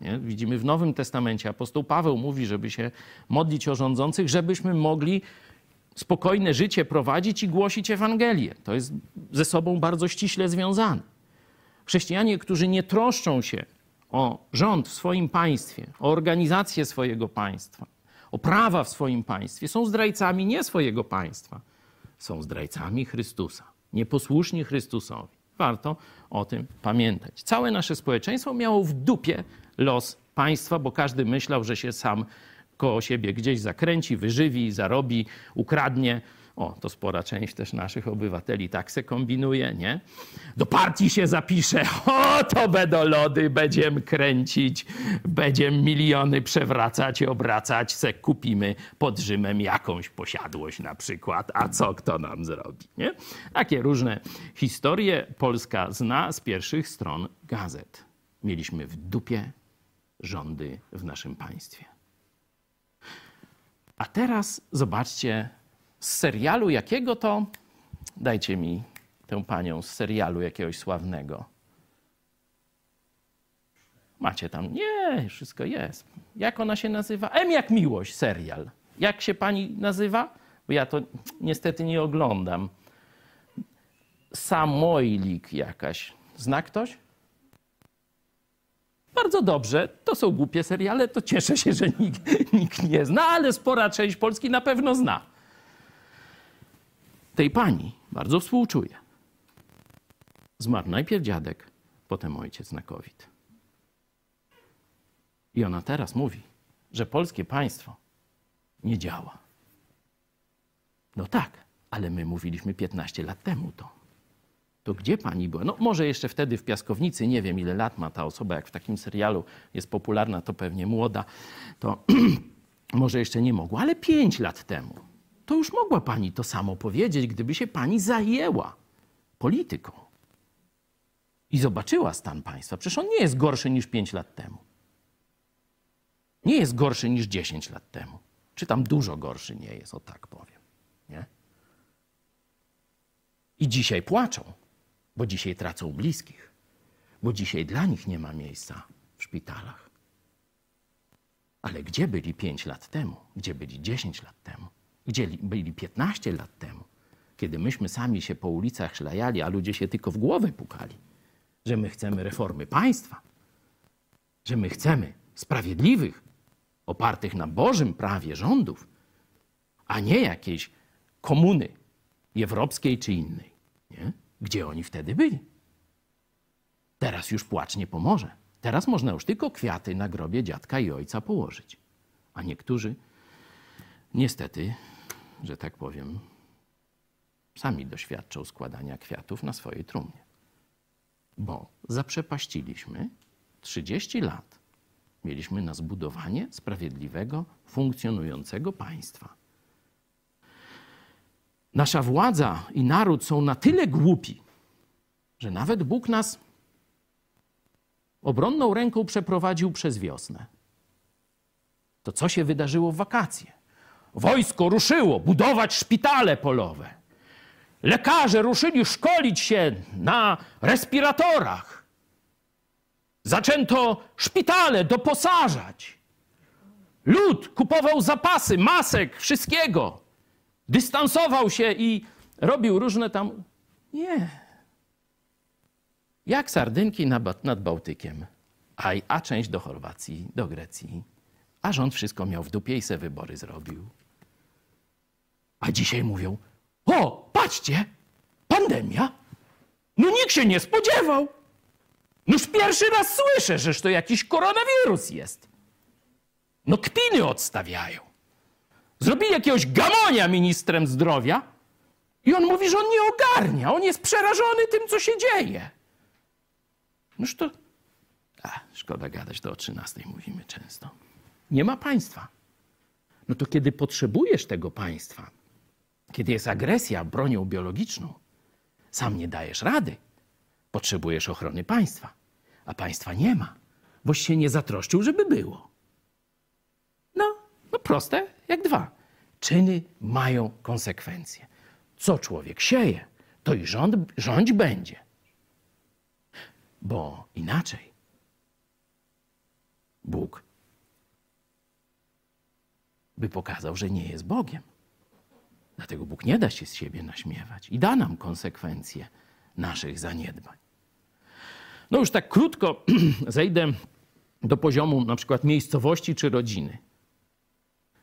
Nie? Widzimy w Nowym Testamencie, apostoł Paweł mówi, żeby się modlić o rządzących, żebyśmy mogli spokojne życie prowadzić i głosić Ewangelię. To jest ze sobą bardzo ściśle związane. Chrześcijanie, którzy nie troszczą się o rząd w swoim państwie, o organizację swojego państwa, o prawa w swoim państwie, są zdrajcami nie swojego państwa, są zdrajcami Chrystusa, nieposłuszni Chrystusowi. Warto o tym pamiętać. Całe nasze społeczeństwo miało w dupie los państwa, bo każdy myślał, że się sam koło siebie gdzieś zakręci, wyżywi, zarobi, ukradnie. O, to spora część też naszych obywateli tak se kombinuje, nie? Do partii się zapisze, [laughs] o, to będą lody, będziemy kręcić, będziemy miliony przewracać, obracać, se kupimy pod Rzymem jakąś posiadłość na przykład, a co kto nam zrobi, nie? Takie różne historie Polska zna z pierwszych stron gazet. Mieliśmy w dupie rządy w naszym państwie. A teraz zobaczcie, z serialu jakiego to? Dajcie mi tę panią z serialu jakiegoś sławnego. Macie tam. Nie, wszystko jest. Jak ona się nazywa? M jak miłość, serial. Jak się pani nazywa? Bo ja to niestety nie oglądam. Samojlik jakaś. Zna ktoś? Bardzo dobrze, to są głupie seriale, to cieszę się, że nikt, nikt nie zna, ale spora część Polski na pewno zna. Tej pani bardzo współczuję. Zmarł najpierw dziadek, potem ojciec na COVID. I ona teraz mówi, że polskie państwo nie działa. No tak, ale my mówiliśmy 15 lat temu to to gdzie pani była? No może jeszcze wtedy w Piaskownicy, nie wiem ile lat ma ta osoba, jak w takim serialu jest popularna, to pewnie młoda, to [clears throat] może jeszcze nie mogła, ale pięć lat temu to już mogła pani to samo powiedzieć, gdyby się pani zajęła polityką i zobaczyła stan państwa. Przecież on nie jest gorszy niż pięć lat temu. Nie jest gorszy niż 10 lat temu. Czy tam dużo gorszy nie jest, o tak powiem. Nie? I dzisiaj płaczą bo dzisiaj tracą bliskich, bo dzisiaj dla nich nie ma miejsca w szpitalach. Ale gdzie byli 5 lat temu? Gdzie byli 10 lat temu? Gdzie byli 15 lat temu? Kiedy myśmy sami się po ulicach szlajali, a ludzie się tylko w głowę pukali, że my chcemy reformy państwa, że my chcemy sprawiedliwych, opartych na Bożym prawie rządów, a nie jakiejś komuny europejskiej czy innej. Nie? Gdzie oni wtedy byli? Teraz już płacz nie pomoże. Teraz można już tylko kwiaty na grobie dziadka i ojca położyć. A niektórzy, niestety, że tak powiem, sami doświadczą składania kwiatów na swojej trumnie. Bo zaprzepaściliśmy 30 lat. Mieliśmy na zbudowanie sprawiedliwego, funkcjonującego państwa nasza władza i naród są na tyle głupi, że nawet Bóg nas obronną ręką przeprowadził przez wiosnę. To co się wydarzyło w wakacje? Wojsko ruszyło budować szpitale polowe. Lekarze ruszyli szkolić się na respiratorach. Zaczęto szpitale doposażać. Lud kupował zapasy, masek, wszystkiego. Dystansował się i robił różne tam. Nie. Jak sardynki nad Bałtykiem, a, a część do Chorwacji, do Grecji. A rząd wszystko miał w dupie i se wybory zrobił. A dzisiaj mówią: O, patrzcie, pandemia. No nikt się nie spodziewał. Noż pierwszy raz słyszę, że to jakiś koronawirus jest. No kpiny odstawiają. Zrobili jakiegoś gamonia ministrem zdrowia i on mówi, że on nie ogarnia. On jest przerażony tym, co się dzieje. Noż to... A, szkoda gadać, to o 13 mówimy często. Nie ma państwa. No to kiedy potrzebujesz tego państwa, kiedy jest agresja bronią biologiczną, sam nie dajesz rady. Potrzebujesz ochrony państwa, a państwa nie ma, boś się nie zatroszczył, żeby było. No, no proste jak dwa. Czyny mają konsekwencje. Co człowiek sieje, to i rząd, rządź będzie. Bo inaczej Bóg by pokazał, że nie jest Bogiem. Dlatego Bóg nie da się z siebie naśmiewać i da nam konsekwencje naszych zaniedbań. No już tak krótko [clears throat] zejdę do poziomu na przykład miejscowości czy rodziny.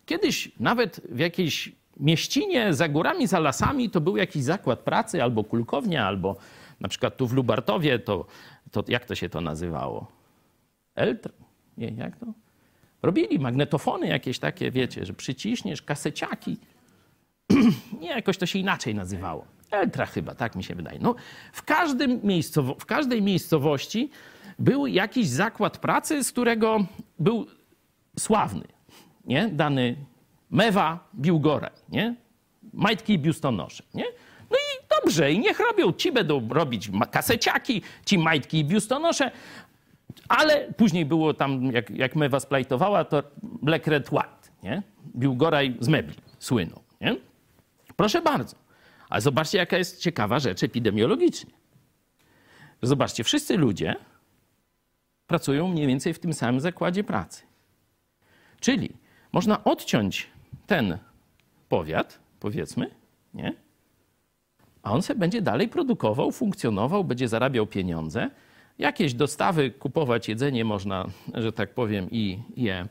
Kiedyś nawet w jakiejś mieścinie za górami, za lasami to był jakiś zakład pracy albo kulkownia, albo na przykład tu w Lubartowie to, to jak to się to nazywało? Eltr? Nie, jak to? Robili magnetofony jakieś takie, wiecie, że przyciśniesz kaseciaki. Nie, jakoś to się inaczej nazywało. Eltra chyba, tak mi się wydaje. No, w, każdym miejscowo- w każdej miejscowości był jakiś zakład pracy, z którego był sławny, nie? Dany mewa, biłgoraj, nie? Majtki i biustonosze, nie? No i dobrze, i niech robią. Ci będą robić kaseciaki, ci majtki i biustonosze, ale później było tam, jak, jak mewa splajtowała, to Black Red White, nie? Biłgoraj z mebli słynął, nie? Proszę bardzo. Ale zobaczcie, jaka jest ciekawa rzecz epidemiologicznie. Zobaczcie, wszyscy ludzie pracują mniej więcej w tym samym zakładzie pracy. Czyli można odciąć ten powiat, powiedzmy, nie? A on sobie będzie dalej produkował, funkcjonował, będzie zarabiał pieniądze. Jakieś dostawy, kupować jedzenie można, że tak powiem, i je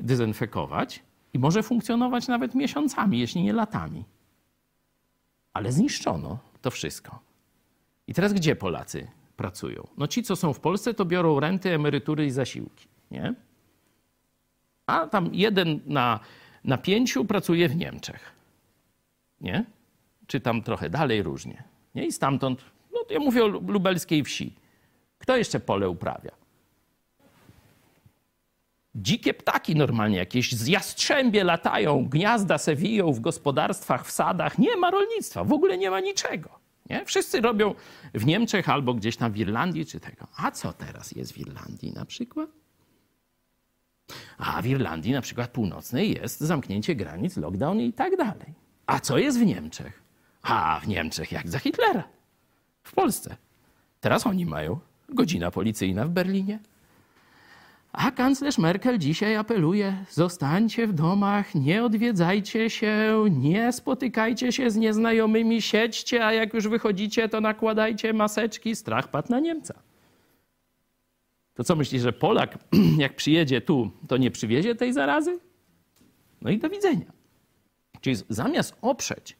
dezynfekować. I może funkcjonować nawet miesiącami, jeśli nie latami. Ale zniszczono to wszystko. I teraz gdzie Polacy pracują? No ci, co są w Polsce, to biorą renty, emerytury i zasiłki, nie? A tam jeden na, na pięciu pracuje w Niemczech, nie? Czy tam trochę dalej różnie, nie? I stamtąd, no ja mówię o lubelskiej wsi. Kto jeszcze pole uprawia? Dzikie ptaki normalnie, jakieś z jastrzębie latają, gniazda se wiją w gospodarstwach, w sadach. Nie ma rolnictwa, w ogóle nie ma niczego. Nie? Wszyscy robią w Niemczech albo gdzieś tam w Irlandii czy tego. A co teraz jest w Irlandii na przykład? A w Irlandii na przykład północnej jest zamknięcie granic, lockdown i tak dalej. A co jest w Niemczech? A w Niemczech jak za Hitlera. W Polsce. Teraz oni mają godzina policyjna w Berlinie. A kanclerz Merkel dzisiaj apeluje: zostańcie w domach, nie odwiedzajcie się, nie spotykajcie się z nieznajomymi, siedźcie, a jak już wychodzicie, to nakładajcie maseczki. Strach padł na Niemca. To co myślisz, że Polak, [clears throat] jak przyjedzie tu, to nie przywiezie tej zarazy? No i do widzenia. Czyli zamiast oprzeć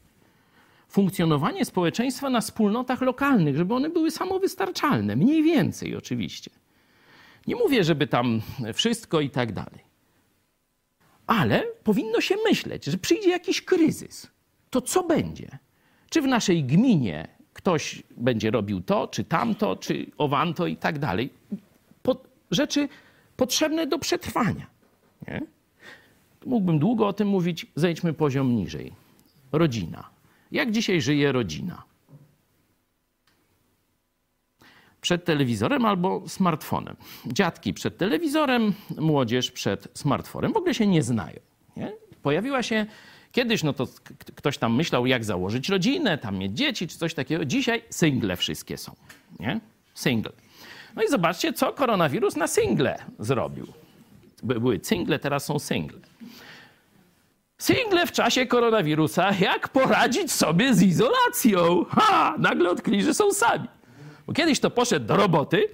funkcjonowanie społeczeństwa na wspólnotach lokalnych, żeby one były samowystarczalne, mniej więcej oczywiście. Nie mówię, żeby tam wszystko i tak dalej. Ale powinno się myśleć, że przyjdzie jakiś kryzys. To co będzie? Czy w naszej gminie ktoś będzie robił to, czy tamto, czy owanto i tak dalej? Rzeczy potrzebne do przetrwania. Nie? Mógłbym długo o tym mówić, zejdźmy poziom niżej. Rodzina. Jak dzisiaj żyje rodzina? Przed telewizorem albo smartfonem. Dziadki przed telewizorem, młodzież przed smartfonem. W ogóle się nie znają. Nie? Pojawiła się kiedyś no to ktoś tam myślał, jak założyć rodzinę, tam mieć dzieci czy coś takiego. Dzisiaj single wszystkie są, nie? Single. No i zobaczcie, co koronawirus na single zrobił. By- Były single, teraz są single. Single w czasie koronawirusa, jak poradzić sobie z izolacją? Ha! Nagle odkryli, że są sami. Bo kiedyś to poszedł do roboty,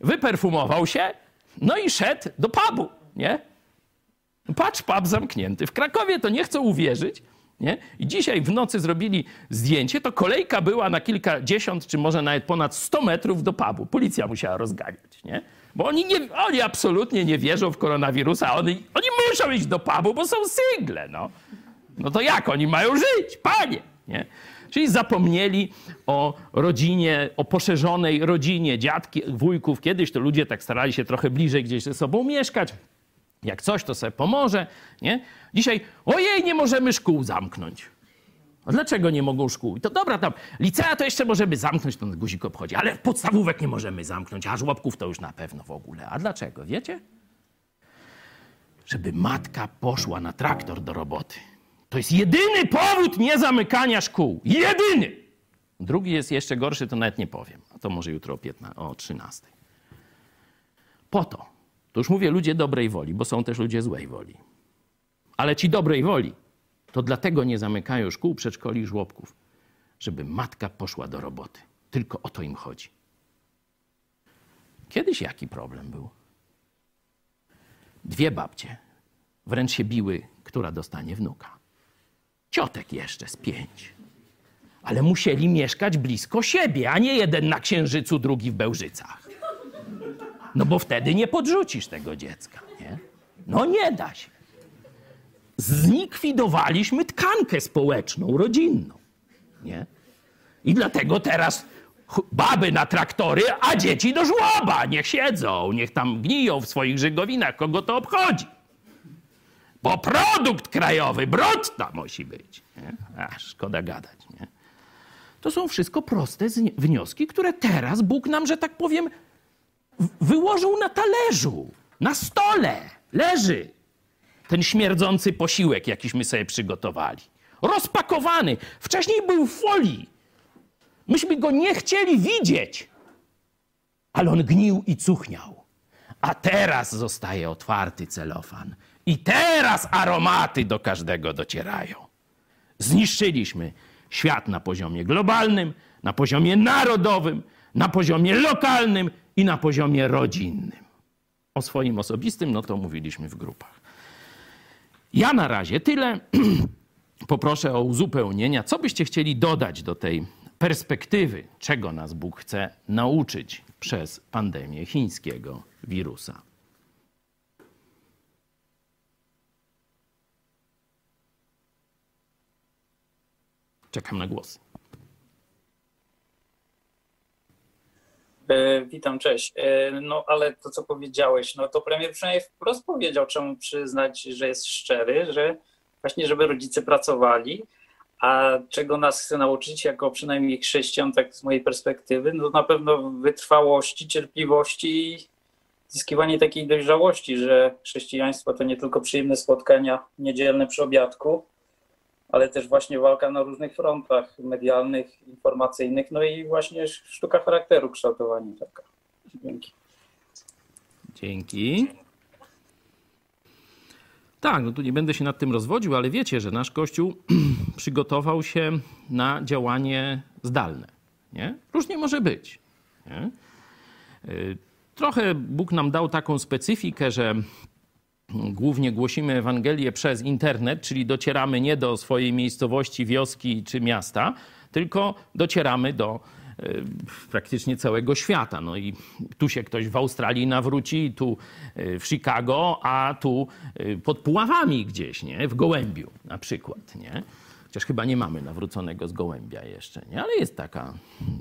wyperfumował się, no i szedł do pubu, nie? Patrz, pub zamknięty. W Krakowie to nie chcą uwierzyć, nie? I dzisiaj w nocy zrobili zdjęcie, to kolejka była na kilkadziesiąt, czy może nawet ponad 100 metrów do pubu. Policja musiała rozganiać, nie? Bo oni, nie, oni absolutnie nie wierzą w koronawirusa, oni, oni muszą iść do pubu, bo są single, no. No to jak oni mają żyć, panie? Nie? Czyli zapomnieli o rodzinie, o poszerzonej rodzinie, dziadki, wujków. Kiedyś to ludzie tak starali się trochę bliżej gdzieś ze sobą mieszkać. Jak coś, to sobie pomoże, nie? Dzisiaj, ojej, nie możemy szkół zamknąć. A dlaczego nie mogą szkół? I to dobra, tam licea to jeszcze możemy zamknąć, to guzik obchodzi, ale podstawówek nie możemy zamknąć, a żłobków to już na pewno w ogóle. A dlaczego, wiecie? Żeby matka poszła na traktor do roboty. To jest jedyny powód niezamykania szkół. Jedyny! Drugi jest jeszcze gorszy, to nawet nie powiem. A to może jutro o, 15, o 13. Po to, to już mówię ludzie dobrej woli, bo są też ludzie złej woli. Ale ci dobrej woli, to dlatego nie zamykają szkół, przedszkoli i żłobków, żeby matka poszła do roboty. Tylko o to im chodzi. Kiedyś jaki problem był? Dwie babcie wręcz się biły, która dostanie wnuka. Ciotek jeszcze z pięć. Ale musieli mieszkać blisko siebie, a nie jeden na Księżycu, drugi w Bełżycach. No bo wtedy nie podrzucisz tego dziecka, nie? No nie da się. Zlikwidowaliśmy tkankę społeczną, rodzinną, nie? I dlatego teraz baby na traktory, a dzieci do żłoba. Niech siedzą, niech tam gniją w swoich żygowinach, kogo to obchodzi. Bo produkt krajowy, brudna musi być. Nie? A, szkoda gadać, nie? To są wszystko proste wnioski, które teraz Bóg nam, że tak powiem, wyłożył na talerzu, na stole. Leży ten śmierdzący posiłek, jakiśmy sobie przygotowali. Rozpakowany. Wcześniej był w folii. Myśmy go nie chcieli widzieć, ale on gnił i cuchniał. A teraz zostaje otwarty celofan. I teraz aromaty do każdego docierają. Zniszczyliśmy świat na poziomie globalnym, na poziomie narodowym, na poziomie lokalnym i na poziomie rodzinnym. O swoim osobistym, no to mówiliśmy w grupach. Ja na razie tyle. [clears throat] Poproszę o uzupełnienia. Co byście chcieli dodać do tej perspektywy, czego nas Bóg chce nauczyć przez pandemię chińskiego wirusa? Czekam na głosy. E, Witam, cześć. E, No ale to, co powiedziałeś, no to premier przynajmniej wprost powiedział, czemu przyznać, że jest szczery, że właśnie, żeby rodzice pracowali, a czego nas chce nauczyć jako przynajmniej chrześcijan, tak z mojej perspektywy, no na pewno wytrwałości, cierpliwości i zyskiwanie takiej dojrzałości, że chrześcijaństwo to nie tylko przyjemne spotkania niedzielne przy obiadku, ale też właśnie walka na różnych frontach medialnych, informacyjnych, no i właśnie sztuka charakteru kształtowania taka. Dzięki. Dzięki. Tak, no tu nie będę się nad tym rozwodził, ale wiecie, że nasz Kościół [clears throat] przygotował się na działanie zdalne. Nie? Różnie może być. Nie? Y, Trochę Bóg nam dał taką specyfikę, że głównie głosimy Ewangelię przez internet, czyli docieramy nie do swojej miejscowości, wioski czy miasta, tylko docieramy do y, praktycznie całego świata. No i tu się ktoś w Australii nawróci, tu y, w Chicago, a tu y, pod Puławami gdzieś, nie? W Gołębiu na przykład, nie? Chociaż chyba nie mamy nawróconego z Gołębia jeszcze, nie? Ale jest taka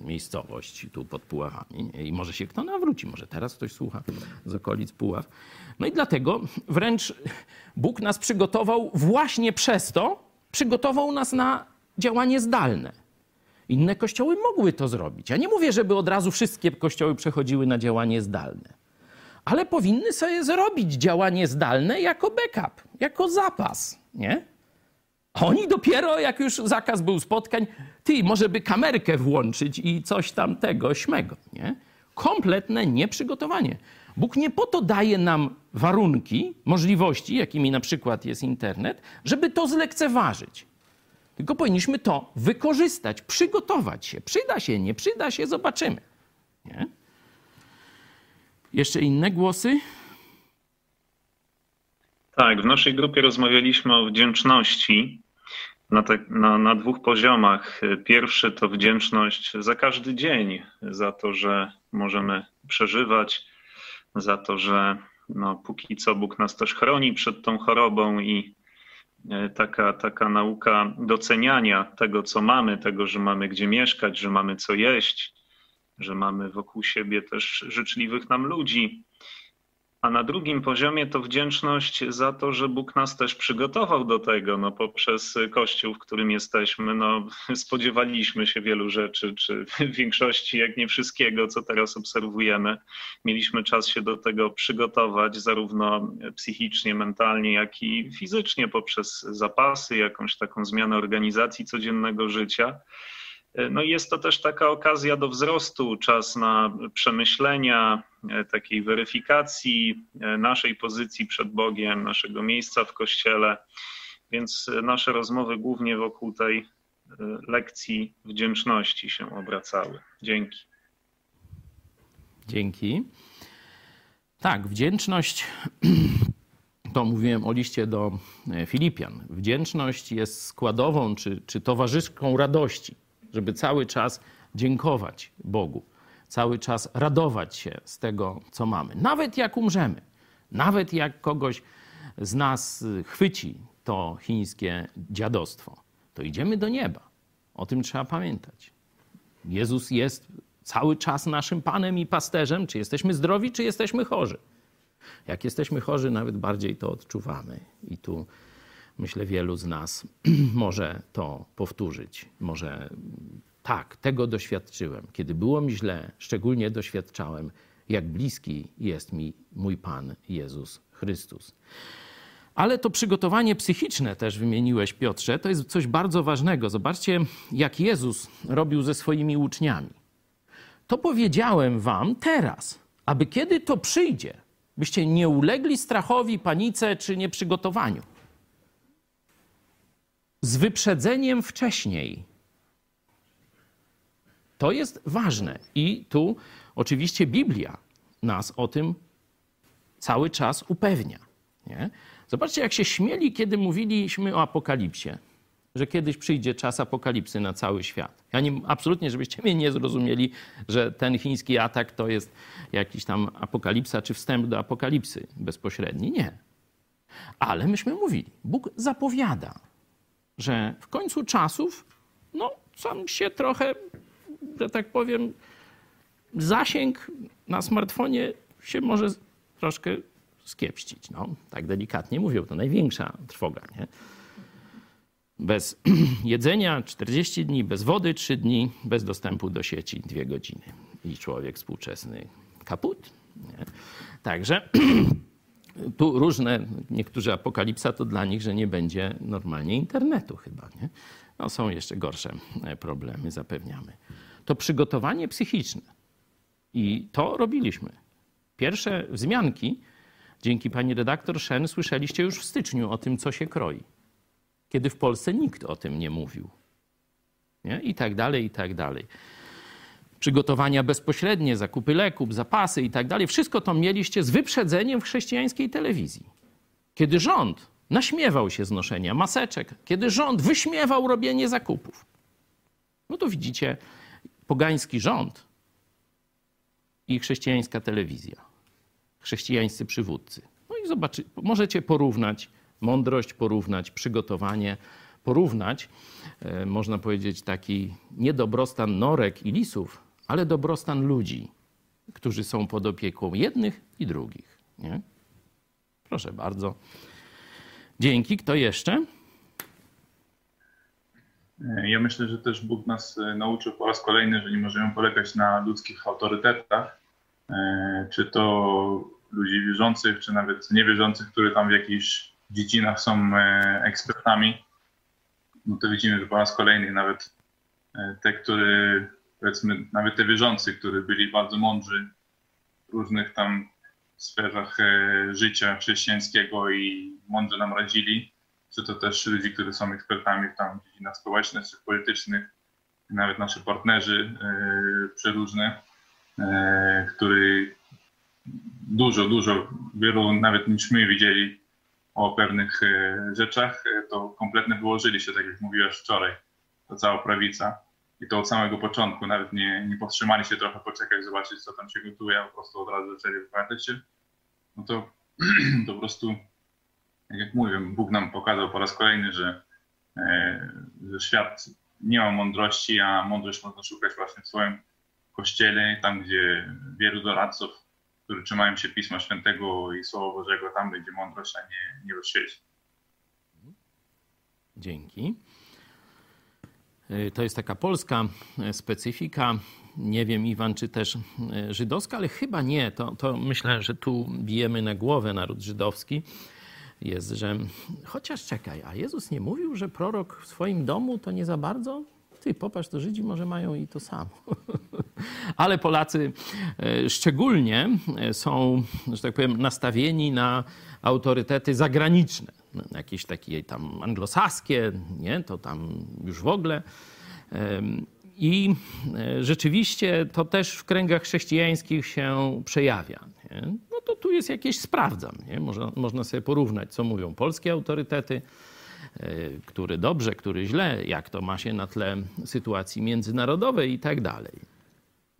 miejscowość tu pod Puławami i może się kto nawróci, może teraz ktoś słucha z okolic Puław. No i dlatego wręcz Bóg nas przygotował właśnie przez to, przygotował nas na działanie zdalne. Inne kościoły mogły to zrobić. Ja nie mówię, żeby od razu wszystkie kościoły przechodziły na działanie zdalne, ale powinny sobie zrobić działanie zdalne jako backup, jako zapas, nie? Oni dopiero, jak już zakaz był spotkań, ty, może by kamerkę włączyć i coś tam tego, śmego, nie? Kompletne nieprzygotowanie. Bóg nie po to daje nam warunki, możliwości, jakimi na przykład jest internet, żeby to zlekceważyć. Tylko powinniśmy to wykorzystać, przygotować się. Przyda się, nie przyda się, zobaczymy. Nie? Jeszcze inne głosy? Tak, w naszej grupie rozmawialiśmy o wdzięczności na, te, na, na, dwóch poziomach. Pierwszy to wdzięczność za każdy dzień, za to, że możemy przeżywać, za to, że no, póki co Bóg nas też chroni przed tą chorobą i e, taka, taka nauka doceniania tego, co mamy, tego, że mamy gdzie mieszkać, że mamy co jeść, że mamy wokół siebie też życzliwych nam ludzi. A na drugim poziomie to wdzięczność za to, że Bóg nas też przygotował do tego, no poprzez Kościół, w którym jesteśmy, no [laughs] spodziewaliśmy się wielu rzeczy, czy w większości, jak nie wszystkiego, co teraz obserwujemy. Mieliśmy czas się do tego przygotować, zarówno psychicznie, mentalnie, jak i fizycznie, poprzez zapasy, jakąś taką zmianę organizacji codziennego życia. No i jest to też taka okazja do wzrostu, czas na przemyślenia, e, takiej weryfikacji e, naszej pozycji przed Bogiem, naszego miejsca w Kościele. Więc e, nasze rozmowy głównie wokół tej lekcji wdzięczności się obracały. Dzięki. Dzięki. Tak, wdzięczność, [clears throat] to mówiłem o liście do Filipian. Wdzięczność jest składową czy, czy towarzyszką radości żeby cały czas dziękować Bogu, cały czas radować się z tego, co mamy. Nawet jak umrzemy, nawet jak kogoś z nas chwyci to chińskie dziadostwo, to idziemy do nieba. O tym trzeba pamiętać. Jezus jest cały czas naszym Panem i pasterzem, czy jesteśmy zdrowi, czy jesteśmy chorzy. Jak jesteśmy chorzy, nawet bardziej to odczuwamy. I tu myślę, wielu z nas [clears throat] może to powtórzyć. Może tak, tego doświadczyłem. Kiedy było mi źle, szczególnie doświadczałem, jak bliski jest mi mój Pan Jezus Chrystus. Ale to przygotowanie psychiczne też wymieniłeś, Piotrze, to jest coś bardzo ważnego. Zobaczcie, jak Jezus robił ze swoimi uczniami. To powiedziałem wam teraz, aby kiedy to przyjdzie, byście nie ulegli strachowi, panice czy nieprzygotowaniu z wyprzedzeniem wcześniej. To jest ważne. I tu oczywiście Biblia nas o tym cały czas upewnia. Nie? Zobaczcie, jak się śmieli, kiedy mówiliśmy o apokalipsie, że kiedyś przyjdzie czas apokalipsy na cały świat. Ja nie, absolutnie, żebyście mnie nie zrozumieli, że ten chiński atak to jest jakiś tam apokalipsa czy wstęp do apokalipsy bezpośredni. Nie. Ale myśmy mówili, Bóg zapowiada, że w końcu czasów, no, sam się trochę, że tak powiem, zasięg na smartfonie się może troszkę skiepścić. No, tak delikatnie mówią, to największa trwoga, nie? Bez [clears throat] jedzenia 40 dni, bez wody 3 dni, bez dostępu do sieci 2 godziny. I człowiek współczesny kaput. Nie? Także [clears throat] tu różne, niektórzy apokalipsa to dla nich, że nie będzie normalnie internetu chyba, nie? No są jeszcze gorsze e, problemy, zapewniamy. To przygotowanie psychiczne. I to robiliśmy. Pierwsze wzmianki, dzięki pani redaktor Szen, słyszeliście już w styczniu o tym, co się kroi. Kiedy w Polsce nikt o tym nie mówił. Nie? I tak dalej, i tak dalej przygotowania bezpośrednie, zakupy leków, zapasy i tak dalej. Wszystko to mieliście z wyprzedzeniem w chrześcijańskiej telewizji. Kiedy rząd naśmiewał się z noszenia maseczek, kiedy rząd wyśmiewał robienie zakupów. No to widzicie, pogański rząd i chrześcijańska telewizja, chrześcijańscy przywódcy. No i zobaczy, możecie porównać mądrość, porównać przygotowanie, porównać, e, można powiedzieć, taki niedobrostan norek i lisów ale dobrostan ludzi, którzy są pod opieką jednych i drugich. Nie? Proszę bardzo. Dzięki. Kto jeszcze? Ja myślę, że też Bóg nas e, nauczył po raz kolejny, że nie możemy polegać na ludzkich autorytetach, e, czy to ludzi wierzących, czy nawet niewierzących, którzy tam w jakichś dziedzinach są e, ekspertami, no to widzimy, że po raz kolejny nawet te, które powiedzmy, nawet te wierzący, którzy byli bardzo mądrzy w różnych tam sferach e, życia chrześcijańskiego i mądrze nam radzili, czy to też ludzi, którzy są ekspertami w tam dziedzinach społecznych czy politycznych, nawet nasi partnerzy e, przeróżne, którzy dużo, dużo, wielu nawet niż my widzieli o pewnych e, rzeczach, to kompletnie wyłożyli się, tak jak mówiłaś wczoraj, to cała prawica. I to od samego początku, nawet nie, nie powstrzymali się trochę poczekać, zobaczyć, co tam się gotuje, a po prostu od razu zaczęli wypowiadać się. No to, to [clears throat] po prostu, tak jak mówię, Bóg nam pokazał po raz kolejny, że, e, że świat nie ma mądrości, a mądrość można szukać właśnie w swoim kościele, tam gdzie wielu doradców, którzy trzymają się Pisma Świętego i Słowa Bożego, tam będzie mądrość, a nie, nie w świecie. Dzięki. Y, To jest taka polska y, specyfika. Nie wiem, Iwan, czy też y, żydowska, ale chyba nie. To, to myślę, że tu bijemy na głowę naród żydowski. Jest, że chociaż czekaj, a Jezus nie mówił, że prorok w swoim domu to nie za bardzo? Ty popatrz, to Żydzi może mają i to samo. [laughs] Ale Polacy szczególnie są, że tak powiem, nastawieni na autorytety zagraniczne. Jakieś takie tam anglosaskie, nie? To tam już w ogóle. I e, rzeczywiście to też w kręgach chrześcijańskich się przejawia. Nie? No to tu jest jakieś sprawdzam. Nie? Można, można sobie porównać, co mówią polskie autorytety, e, który dobrze, który źle, jak to ma się na tle sytuacji międzynarodowej i tak dalej.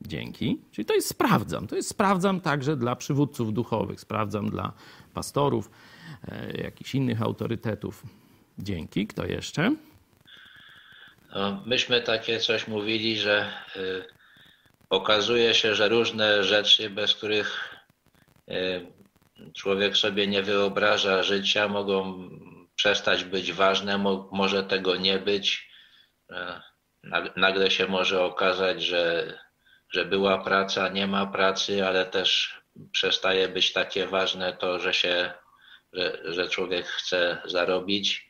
Dzięki. Czyli to jest sprawdzam. To jest sprawdzam także dla przywódców duchowych, sprawdzam dla pastorów, jakichś innych autorytetów. Dzięki. Kto jeszcze? No, myśmy takie coś mówili, że y, okazuje się, że różne rzeczy, bez których y, człowiek sobie nie wyobraża życia, mogą przestać być ważne, mo, może tego nie być. Y, nag- Nagle się może okazać, że, że była praca, nie ma pracy, ale też przestaje być takie ważne to, że się, że, że człowiek chce zarobić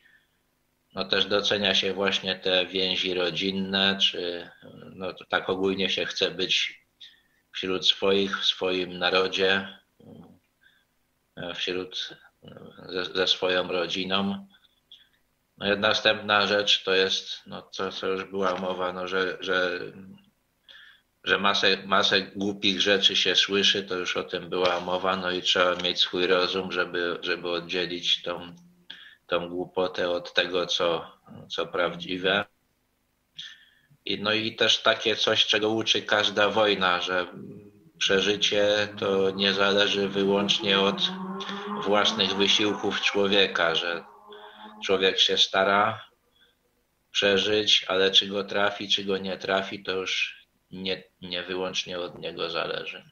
no też docenia się właśnie te więzi rodzinne, czy no tak ogólnie się chce być wśród swoich, w swoim narodzie, wśród ze, ze swoją rodziną. No następna rzecz to jest, no to co już była mowa, no że, że, że masę, masę głupich rzeczy się słyszy, to już o tym była mowa, no i trzeba mieć swój rozum, żeby, żeby oddzielić tą tą głupotę od tego, co, co prawdziwe. I, no i też takie coś, czego uczy każda wojna, że przeżycie to nie zależy wyłącznie od własnych wysiłków człowieka, że człowiek się stara przeżyć, ale czy go trafi, czy go nie trafi, to już nie, nie wyłącznie od niego zależy.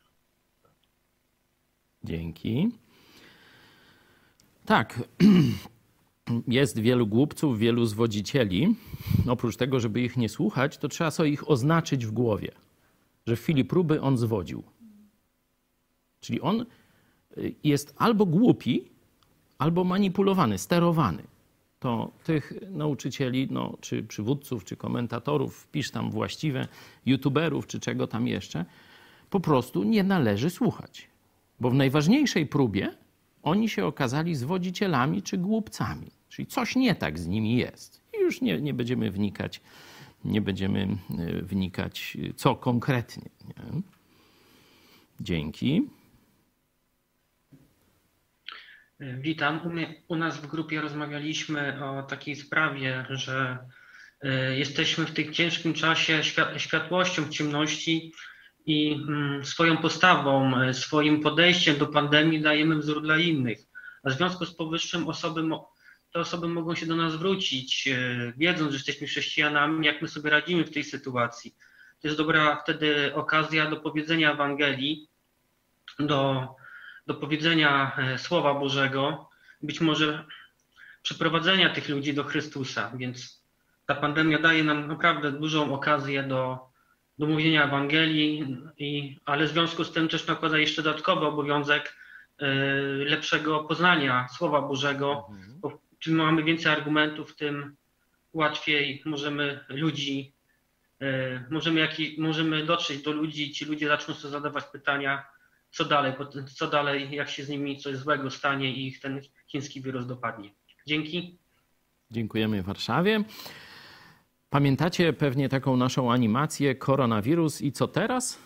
Dzięki. Tak. [clears throat] Jest wielu głupców, wielu zwodzicieli. Oprócz tego, żeby ich nie słuchać, to trzeba sobie ich oznaczyć w głowie, że w chwili próby on zwodził. Czyli on y, jest albo głupi, albo manipulowany, sterowany. To tych nauczycieli, no, czy przywódców, czy komentatorów, wpisz tam właściwe, youtuberów, czy czego tam jeszcze, po prostu nie należy słuchać. Bo w najważniejszej próbie oni się okazali zwodzicielami czy głupcami. Czyli coś nie tak z nimi jest. I już nie, nie będziemy wnikać, nie będziemy y, wnikać, y, co konkretnie. Nie? Dzięki. Witam. U, mnie, u nas w grupie rozmawialiśmy o takiej sprawie, że y, jesteśmy w tym ciężkim czasie świat, światłością w ciemności i mm, swoją postawą, y, swoim podejściem do pandemii dajemy wzór dla innych. A w związku z powyższym osoby, te osoby mogą się do nas zwrócić, y, wiedząc, że jesteśmy chrześcijanami, jak my sobie radzimy w tej sytuacji. To jest dobra wtedy okazja do powiedzenia Ewangelii, do, do powiedzenia e, Słowa Bożego, być może przyprowadzenia tych ludzi do Chrystusa. Więc ta pandemia daje nam naprawdę dużą okazję do, do mówienia Ewangelii, i, ale w związku z tym też nakłada jeszcze dodatkowy obowiązek e, lepszego poznania Słowa Bożego, bo czym mamy więcej argumentów, tym łatwiej możemy ludzi, e, możemy, jaki, możemy dotrzeć do ludzi, ci ludzie zaczną sobie zadawać pytania, co dalej, co dalej, jak się z nimi coś złego stanie i ich ten chiński wirus dopadnie. Dzięki. Dziękujemy Warszawie. Pamiętacie pewnie taką naszą animację Koronawirus i co teraz?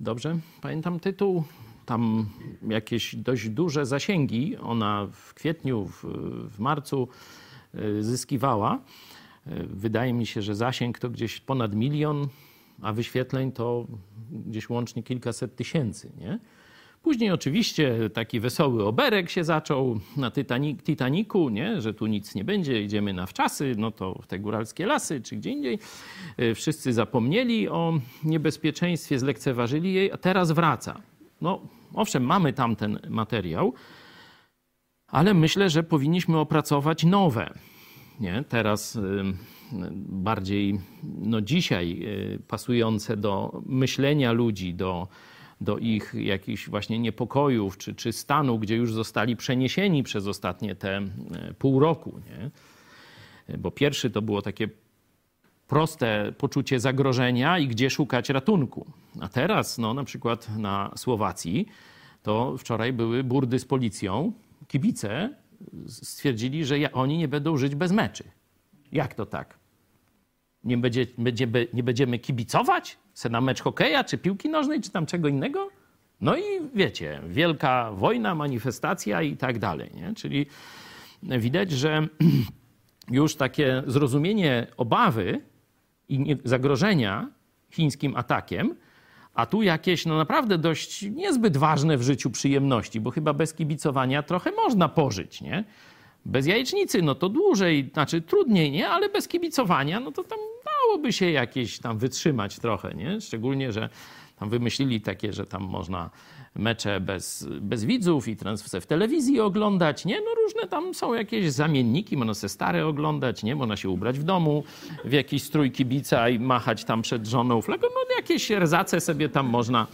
Dobrze, pamiętam tytuł. Tam jakieś dość duże zasięgi ona w kwietniu, w, w marcu y, zyskiwała. Y, wydaje mi się, że zasięg to gdzieś ponad milion, a wyświetleń to gdzieś łącznie kilkaset tysięcy. Nie? Później oczywiście taki wesoły oberek się zaczął na Titanic, Titanicu, nie? że tu nic nie będzie, idziemy na wczasy, no to w te góralskie lasy czy gdzie indziej. E, wszyscy zapomnieli o niebezpieczeństwie, zlekceważyli jej, a teraz wraca. No owszem, mamy tam ten materiał, ale myślę, że powinniśmy opracować nowe. Nie? Teraz y, bardziej no dzisiaj y, pasujące do myślenia ludzi, do do ich jakichś właśnie niepokojów czy, czy stanu, gdzie już zostali przeniesieni przez ostatnie te e, pół roku. Nie? Bo pierwszy to było takie proste poczucie zagrożenia i gdzie szukać ratunku. A teraz, no, na przykład na Słowacji, to wczoraj były burdy z policją. Kibice stwierdzili, że oni nie będą żyć bez meczy. Jak to tak? Nie, będzie, będziemy, nie będziemy kibicować? Se na mecz hokeja, czy piłki nożnej, czy tam czego innego? No i wiecie, wielka wojna, manifestacja i tak dalej. Nie? Czyli widać, że [clears throat] już takie zrozumienie obawy i zagrożenia chińskim atakiem, a tu jakieś no naprawdę dość niezbyt ważne w życiu przyjemności, bo chyba bez kibicowania trochę można pożyć, nie? Bez jajecznicy, no to dłużej, znaczy trudniej, nie? Ale bez kibicowania, no to tam dałoby się jakieś tam wytrzymać trochę, nie? Szczególnie, że tam wymyślili takie, że tam można mecze bez, bez widzów i trans w telewizji oglądać, nie? No różne tam są jakieś zamienniki, można se stare oglądać, nie? Można się ubrać w domu w jakiś strój kibica i machać tam przed żoną flagą, no jakieś rzace sobie tam można,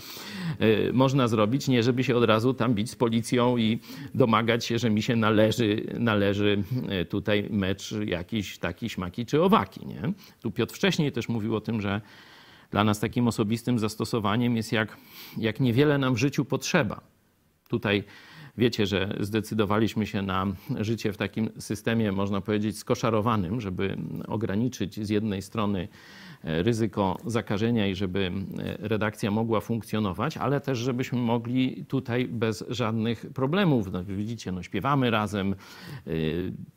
yy, można zrobić, nie żeby się od razu tam bić z policją i domagać się, że mi się należy, należy y, tutaj mecz jakiś taki śmaki czy owaki, nie? Tu Piotr wcześniej też mówił o tym, że dla nas takim osobistym zastosowaniem jest jak, jak niewiele nam w życiu potrzeba. Tutaj wiecie, że zdecydowaliśmy się na życie w takim systemie, można powiedzieć, skoszarowanym, żeby ograniczyć z jednej strony ryzyko zakażenia i żeby e, redakcja mogła funkcjonować, ale też żebyśmy mogli tutaj bez żadnych problemów. No, widzicie, no, śpiewamy razem, e,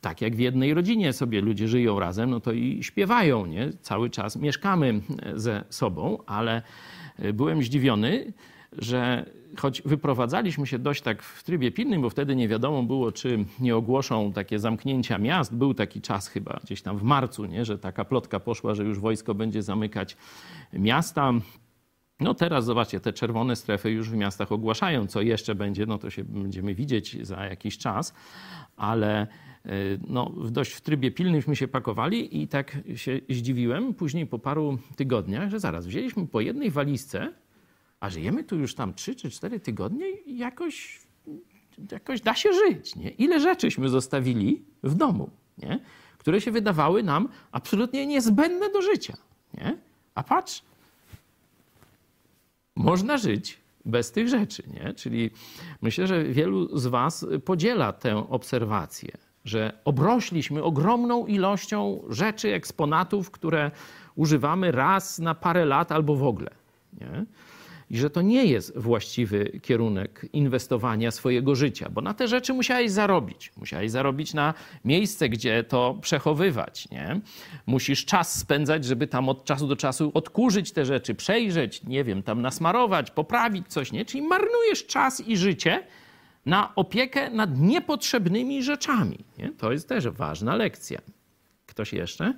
tak jak w jednej rodzinie sobie ludzie żyją razem, no to i śpiewają, nie? Cały czas mieszkamy ze sobą, ale e, byłem zdziwiony, że choć wyprowadzaliśmy się dość tak w trybie pilnym, bo wtedy nie wiadomo było, czy nie ogłoszą takie zamknięcia miast. Był taki czas chyba gdzieś tam w marcu, nie? że taka plotka poszła, że już wojsko będzie zamykać miasta. No teraz zobaczcie, te czerwone strefy już w miastach ogłaszają. Co jeszcze będzie, no to się będziemy widzieć za jakiś czas, ale e, no, dość w trybie pilnym się pakowali i tak się zdziwiłem później po paru tygodniach, że zaraz wzięliśmy po jednej walizce a żyjemy tu już tam 3 czy 4 tygodnie i jakoś, jakoś da się żyć. Nie? Ile rzeczyśmy zostawili w domu, nie? które się wydawały nam absolutnie niezbędne do życia. Nie? A patrz, można żyć bez tych rzeczy. Nie? Czyli myślę, że wielu z Was podziela tę obserwację, że obrośliśmy ogromną ilością rzeczy, eksponatów, które używamy raz na parę lat albo w ogóle. Nie? I że to nie jest właściwy kierunek inwestowania swojego życia, bo na te rzeczy musiałeś zarobić. Musiałeś zarobić na miejsce, gdzie to przechowywać. Nie? Musisz czas spędzać, żeby tam od czasu do czasu odkurzyć te rzeczy, przejrzeć, nie wiem, tam nasmarować, poprawić coś, nie? Czyli marnujesz czas i życie na opiekę nad niepotrzebnymi rzeczami. Nie? To jest też ważna lekcja. Ktoś jeszcze?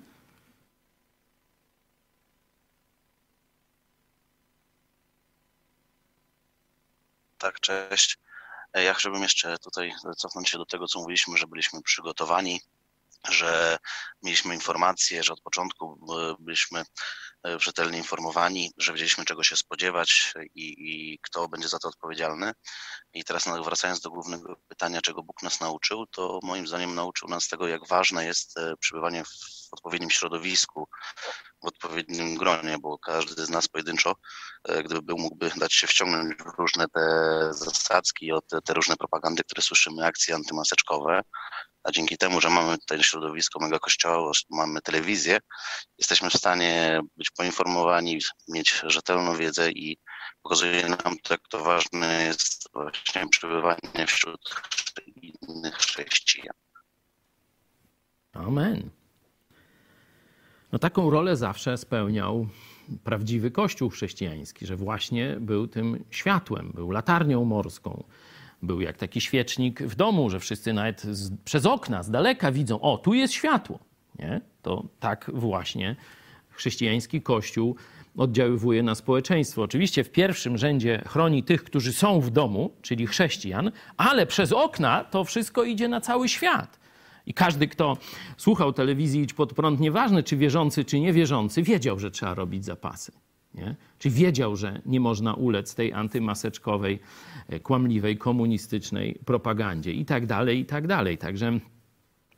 Tak, cześć. E, ja chciałbym jeszcze tutaj cofnąć się do tego, co mówiliśmy, że byliśmy przygotowani że mieliśmy informacje, że od początku e, byliśmy e, rzetelnie informowani, że wiedzieliśmy czego się spodziewać i, i kto będzie za to odpowiedzialny. I teraz wracając do głównego pytania, czego Bóg nas nauczył, to moim zdaniem nauczył nas tego, jak ważne jest e, przebywanie w odpowiednim środowisku, w odpowiednim gronie, bo każdy z nas pojedynczo, gdyby był, mógłby dać się wciągnąć w różne te zasadzki, te, te różne propagandy, które słyszymy, akcje antymaseczkowe, a dzięki temu, że mamy tutaj środowisko mega kościoła, mamy telewizję, jesteśmy w stanie być poinformowani, mieć rzetelną wiedzę i pokazuje nam to, jak to ważne jest właśnie przebywanie wśród innych chrześcijan. Amen. No taką rolę zawsze spełniał prawdziwy Kościół chrześcijański, że właśnie był tym światłem, był latarnią morską, był jak taki świecznik w domu, że wszyscy nawet z, przez okna, z daleka widzą, o, tu jest światło. Nie? To tak właśnie chrześcijański Kościół oddziaływuje na społeczeństwo. Oczywiście w pierwszym rzędzie chroni tych, którzy są w domu, czyli chrześcijan, ale przez okna to wszystko idzie na cały świat. I każdy, kto słuchał telewizji Idź Pod Prąd, nieważne czy wierzący, czy niewierzący, wiedział, że trzeba robić zapasy. Nie? Czy wiedział, że nie można ulec tej antymaseczkowej, e, kłamliwej, komunistycznej propagandzie i tak dalej, i tak dalej. Także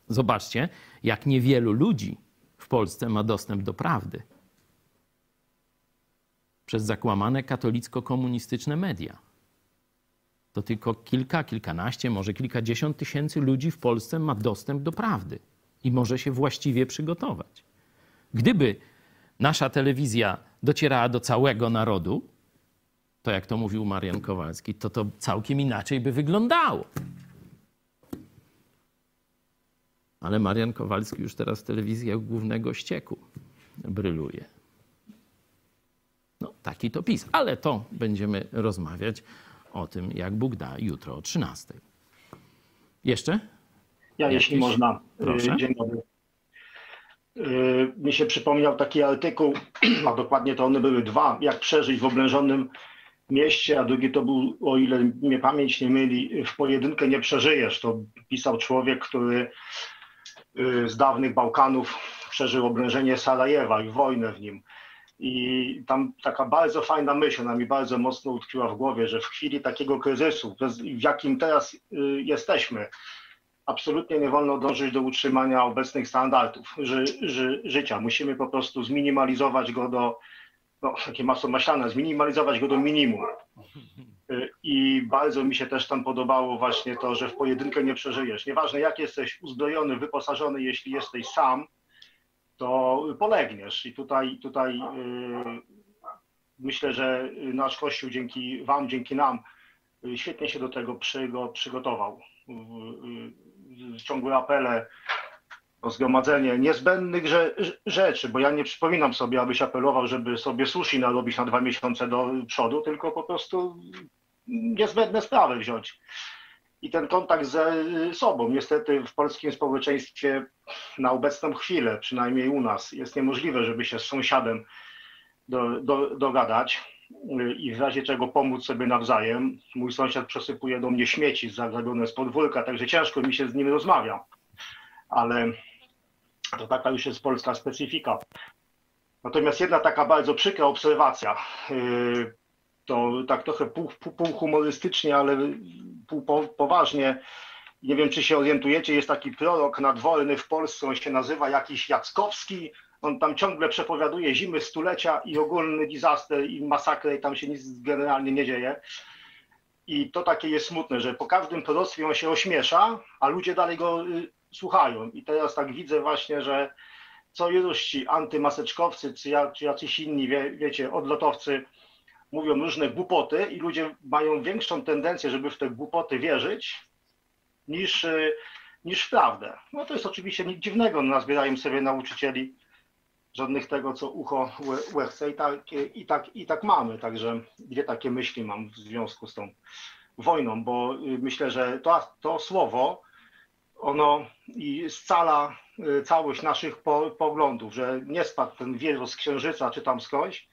zobaczcie, jak niewielu ludzi w Polsce ma dostęp do prawdy przez zakłamane katolicko-komunistyczne media. To tylko kilka, kilkanaście, może kilkadziesiąt tysięcy ludzi w Polsce ma dostęp do prawdy i może się właściwie przygotować. Gdyby nasza telewizja docierała do całego narodu, to jak to mówił Marian Kowalski, to to całkiem inaczej by wyglądało. Ale Marian Kowalski już teraz w telewizjach głównego ścieku bryluje. No, taki to PiS. Ale to będziemy rozmawiać o tym, jak Bóg da jutro o 13. Jeszcze? Ja, Jakiś? jeśli można. Proszę. Dzień dobry. Yy, Mi się przypomniał taki artykuł, [clears throat] a dokładnie to one były dwa, jak przeżyć w oblężonym mieście, a drugi to był, o ile mnie pamięć nie myli, w pojedynkę nie przeżyjesz. To pisał człowiek, który yy, z dawnych Bałkanów przeżył oblężenie Sarajewa i wojnę w nim. I tam taka bardzo fajna myśl, ona mi bardzo mocno utkwiła w głowie, że w chwili takiego kryzysu, w jakim teraz yy, jesteśmy, absolutnie nie wolno dążyć do utrzymania obecnych standardów ży, ży, życia. Musimy po prostu zminimalizować go do, no, takie masło maślane, zminimalizować go do minimum. I bardzo mi się też tam podobało właśnie to, że w pojedynkę nie przeżyjesz. Nieważne jak jesteś uzbrojony, wyposażony, jeśli jesteś sam, to polegniesz. I tutaj, tutaj yy, myślę, że nasz Kościół dzięki Wam, dzięki nam y, świetnie się do tego przygo, przygotował. Y, y, ciągłe apele o zgromadzenie niezbędnych rze- rzeczy, bo ja nie przypominam sobie, abyś apelował, żeby sobie sushi narobić na dwa miesiące do przodu, tylko po prostu niezbędne sprawy wziąć. I ten kontakt ze sobą, niestety w polskim społeczeństwie na obecną chwilę, przynajmniej u nas, jest niemożliwe, żeby się z sąsiadem do, do, dogadać i w razie czego pomóc sobie nawzajem. Mój sąsiad przesypuje do mnie śmieci zagrabione z podwórka, także ciężko mi się z nim rozmawia. Ale to taka już jest polska specyfika. Natomiast jedna taka bardzo przykra obserwacja, yy, to tak trochę pół, pół, ale pół po, poważnie. Nie wiem, czy się orientujecie, jest taki prorok nadworny w Polsce, on się nazywa jakiś Jackowski, on tam ciągle przepowiaduje zimy stulecia i ogólny disaster i masakrę i tam się nic generalnie nie dzieje. I to takie jest smutne, że po każdym proroctwie on się ośmiesza, a ludzie dalej go y, słuchają. I teraz tak widzę właśnie, że co iluś ci antymaseczkowcy, czy, ja, czy jacyś inni, wie, wiecie, odlotowcy mówią różne głupoty i ludzie mają większą tendencję, żeby w te głupoty wierzyć, niż, y, niż w prawdę. No to jest oczywiście nic dziwnego, no, nazbierają sobie nauczycieli żadnych tego, co ucho łe- łe chce i tak, i, tak, i tak mamy. Także dwie takie myśli mam w związku z tą wojną, bo y, myślę, że to, to słowo, ono i scala y, całość naszych po, poglądów, że nie spadł ten wirus z księżyca czy tam skądś,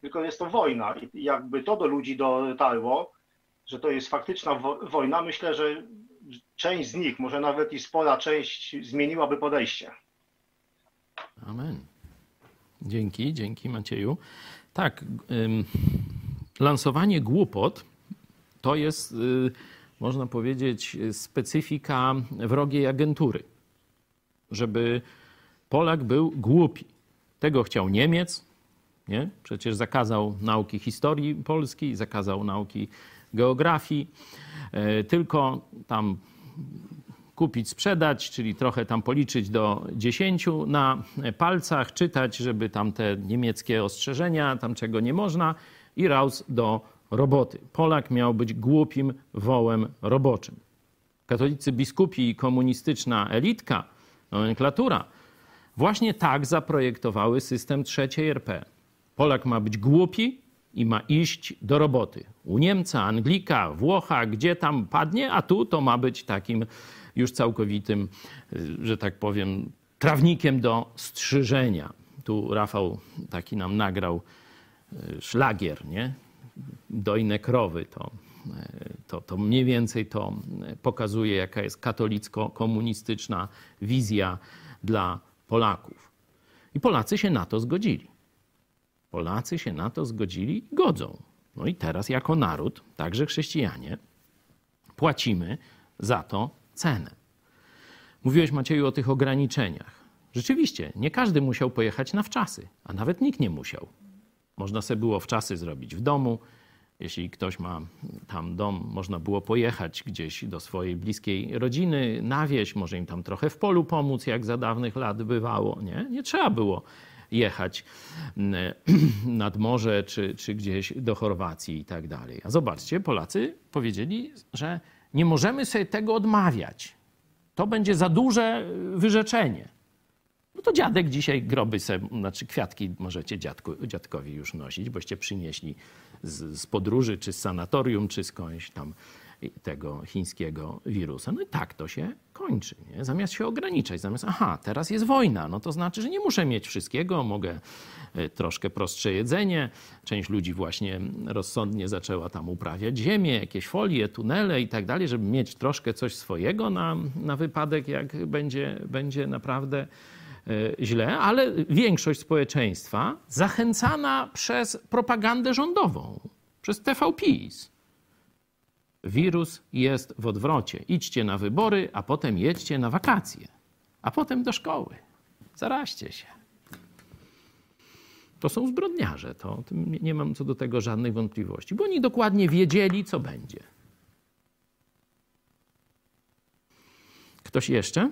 tylko jest to wojna. I jakby to do ludzi dotarło, że to jest faktyczna wo- wojna, myślę, że część z nich, może nawet i spora część, zmieniłaby podejście. Amen. Dzięki, dzięki Macieju. Tak, lansowanie głupot to jest, y, można powiedzieć, specyfika wrogiej agentury. Żeby Polak był głupi. Tego chciał Niemiec, nie? Przecież zakazał nauki historii polskiej, zakazał nauki geografii, e, tylko tam kupić, sprzedać, czyli trochę tam policzyć do dziesięciu na palcach, czytać, żeby tam te niemieckie ostrzeżenia, tam czego nie można i raus do roboty. Polak miał być głupim wołem roboczym. Katolicy biskupi i komunistyczna elitka, nomenklatura, właśnie tak zaprojektowały system trzeciej RP. Polak ma być głupi i ma iść do roboty. U Niemca, Anglika, Włocha, gdzie tam padnie, a tu to ma być takim już całkowitym, y, że tak powiem, trawnikiem do strzyżenia. Tu Rafał taki nam nagrał y, szlagier, nie? Dojne krowy to, y, to, to mniej więcej to pokazuje, jaka jest katolicko-komunistyczna wizja dla Polaków. I Polacy się na to zgodzili. Polacy się na to zgodzili i godzą. No i teraz jako naród, także chrześcijanie, płacimy za to cenę. Mówiłeś, Macieju, o tych ograniczeniach. Rzeczywiście, nie każdy musiał pojechać na wczasy, a nawet nikt nie musiał. Można sobie było wczasy zrobić w domu. Jeśli ktoś ma tam dom, można było pojechać gdzieś do swojej bliskiej rodziny, na wieś, może im tam trochę w polu pomóc, jak za dawnych lat bywało. Nie, nie trzeba było jechać mm, [clears throat] nad morze czy, czy gdzieś do Chorwacji i tak dalej. A zobaczcie, Polacy powiedzieli, że nie możemy sobie tego odmawiać. To będzie za duże wyrzeczenie. No to dziadek dzisiaj groby, se, znaczy kwiatki możecie dziadku, dziadkowi już nosić, boście przynieśli z, z podróży, czy z sanatorium, czy skądś tam tego chińskiego wirusa. No i tak to się kończy. Nie? Zamiast się ograniczać, zamiast, aha, teraz jest wojna, no to znaczy, że nie muszę mieć wszystkiego, mogę e, troszkę prostsze jedzenie. Część ludzi właśnie rozsądnie zaczęła tam uprawiać ziemię, jakieś folie, tunele i tak dalej, żeby mieć troszkę coś swojego na, na wypadek, jak będzie, będzie naprawdę e, źle, ale większość społeczeństwa zachęcana przez propagandę rządową, przez TVPiS wirus jest w odwrocie. Idźcie na wybory, a potem jedźcie na wakacje, a potem do szkoły. Zaraźcie się. To są zbrodniarze, to nie mam co do tego żadnych wątpliwości, bo oni dokładnie wiedzieli, co będzie. Ktoś jeszcze?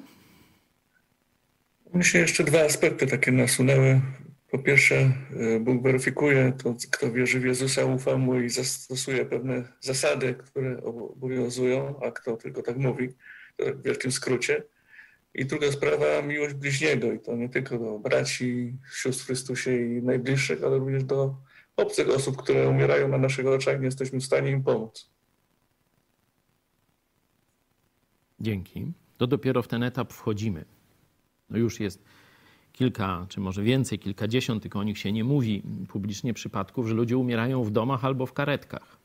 Mnie się jeszcze dwa aspekty takie nasunęły. Po pierwsze, e, Bóg weryfikuje to, kto wierzy w Jezusa, ufa Mu i zastosuje pewne zasady, które obowiązują, a kto tylko tak mówi, w wielkim skrócie. I druga sprawa, miłość bliźniego. I to nie tylko do braci, sióstr Chrystusie i najbliższych, ale również do obcych osób, które umierają na naszych oczach, nie jesteśmy w stanie im pomóc. Dzięki. To dopiero w ten etap wchodzimy. No już jest kilka, czy może więcej, kilkadziesiąt, tylko o nich się nie mówi publicznie przypadków, że ludzie umierają w domach albo w karetkach.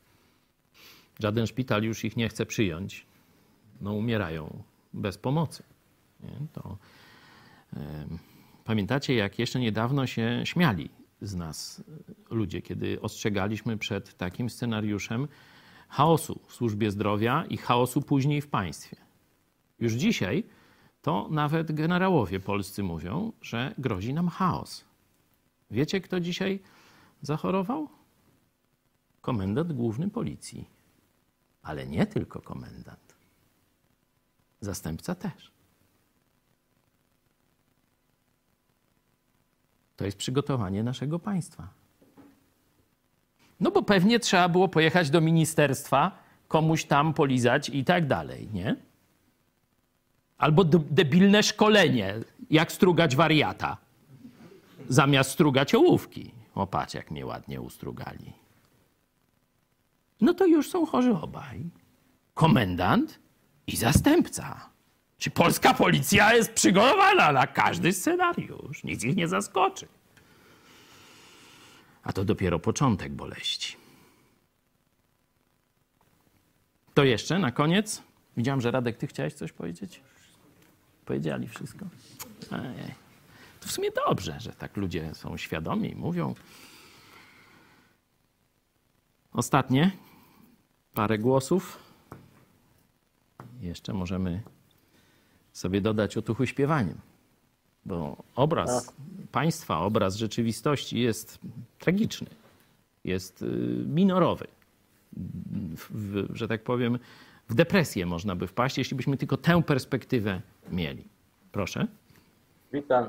Żaden szpital już ich nie chce przyjąć. No, umierają bez pomocy. Nie? To, pamiętacie, jak jeszcze niedawno się śmiali z nas ludzie, kiedy ostrzegaliśmy przed takim scenariuszem chaosu w służbie zdrowia i chaosu później w państwie. Już dzisiaj to nawet generałowie polscy mówią, że grozi nam chaos. Wiecie, kto dzisiaj zachorował? Komendant główny policji. Ale nie tylko komendant. Zastępca też. To jest przygotowanie naszego państwa. No bo pewnie trzeba było pojechać do ministerstwa, komuś tam polizać i tak dalej, nie? Albo debilne szkolenie, jak strugać wariata, zamiast strugać ołówki. O, patrz, jak mnie ładnie ustrugali. No to już są chorzy obaj. Komendant i zastępca. Czy polska policja jest przygotowana na każdy scenariusz? Nic ich nie zaskoczy. A to dopiero początek boleści. To jeszcze na koniec Widziałem, że Radek, ty chciałeś coś powiedzieć? Powiedzieli wszystko? Ojej. To w sumie dobrze, że tak ludzie są świadomi i mówią. Ostatnie parę głosów. Jeszcze możemy sobie dodać otuchy śpiewaniem, bo obraz państwa, obraz rzeczywistości jest tragiczny, jest y, minorowy. W, że tak powiem, w depresję można by wpaść, jeśli byśmy tylko tę perspektywę mieli. Proszę. Witam.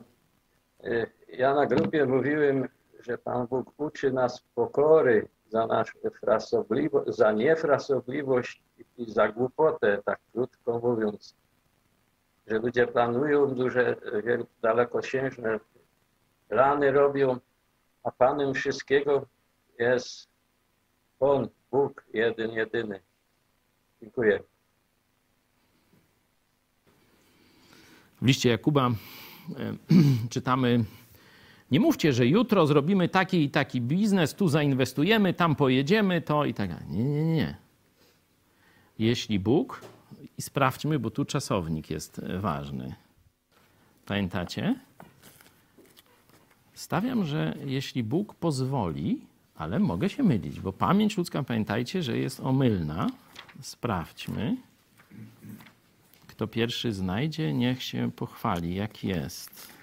Y, Ja na grupie mówiłem, że Pan Bóg uczy nas pokory za naszą frasobliwość, za niefrasobliwość i za głupotę, tak krótko mówiąc. Że ludzie planują duże, dalekosiężne plany robią, a Panem wszystkiego jest On, Bóg, jeden, jedyny. Dziękuję. W liście Jakuba e, [clears throat] czytamy: Nie mówcie, że jutro zrobimy taki i taki biznes, tu zainwestujemy, tam pojedziemy, to i tak. Nie, nie, nie. Jeśli Bóg, i sprawdźmy, bo tu czasownik jest e, ważny. Pamiętacie? Stawiam, że jeśli Bóg pozwoli, ale mogę się mylić, bo pamięć ludzka, pamiętajcie, że jest omylna. Sprawdźmy. Kto pierwszy znajdzie, niech się pochwali, jak jest.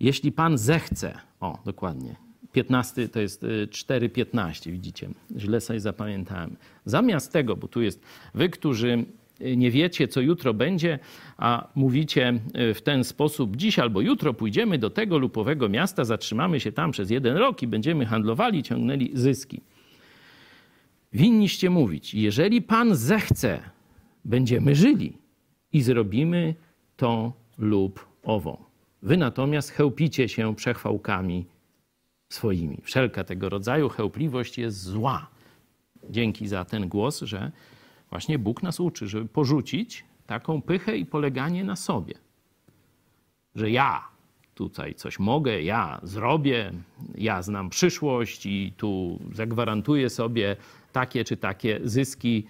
Jeśli Pan zechce, o dokładnie, 15 to jest y, 4,15, widzicie, źle sobie zapamiętałem. Zamiast tego, bo tu jest wy, którzy y, nie wiecie, co jutro będzie, a mówicie y, w ten sposób, dziś albo jutro pójdziemy do tego lub owego miasta, zatrzymamy się tam przez jeden rok i będziemy handlowali, ciągnęli zyski. Winniście mówić, jeżeli Pan zechce, będziemy żyli i zrobimy to lub owo. Wy natomiast chełpicie się przechwałkami swoimi. Wszelka tego rodzaju chełpliwość jest zła. Dzięki za ten głos, że właśnie Bóg nas uczy, żeby porzucić taką pychę i poleganie na sobie. Że ja tutaj coś mogę, ja zrobię, ja znam przyszłość i tu zagwarantuję sobie takie czy takie zyski,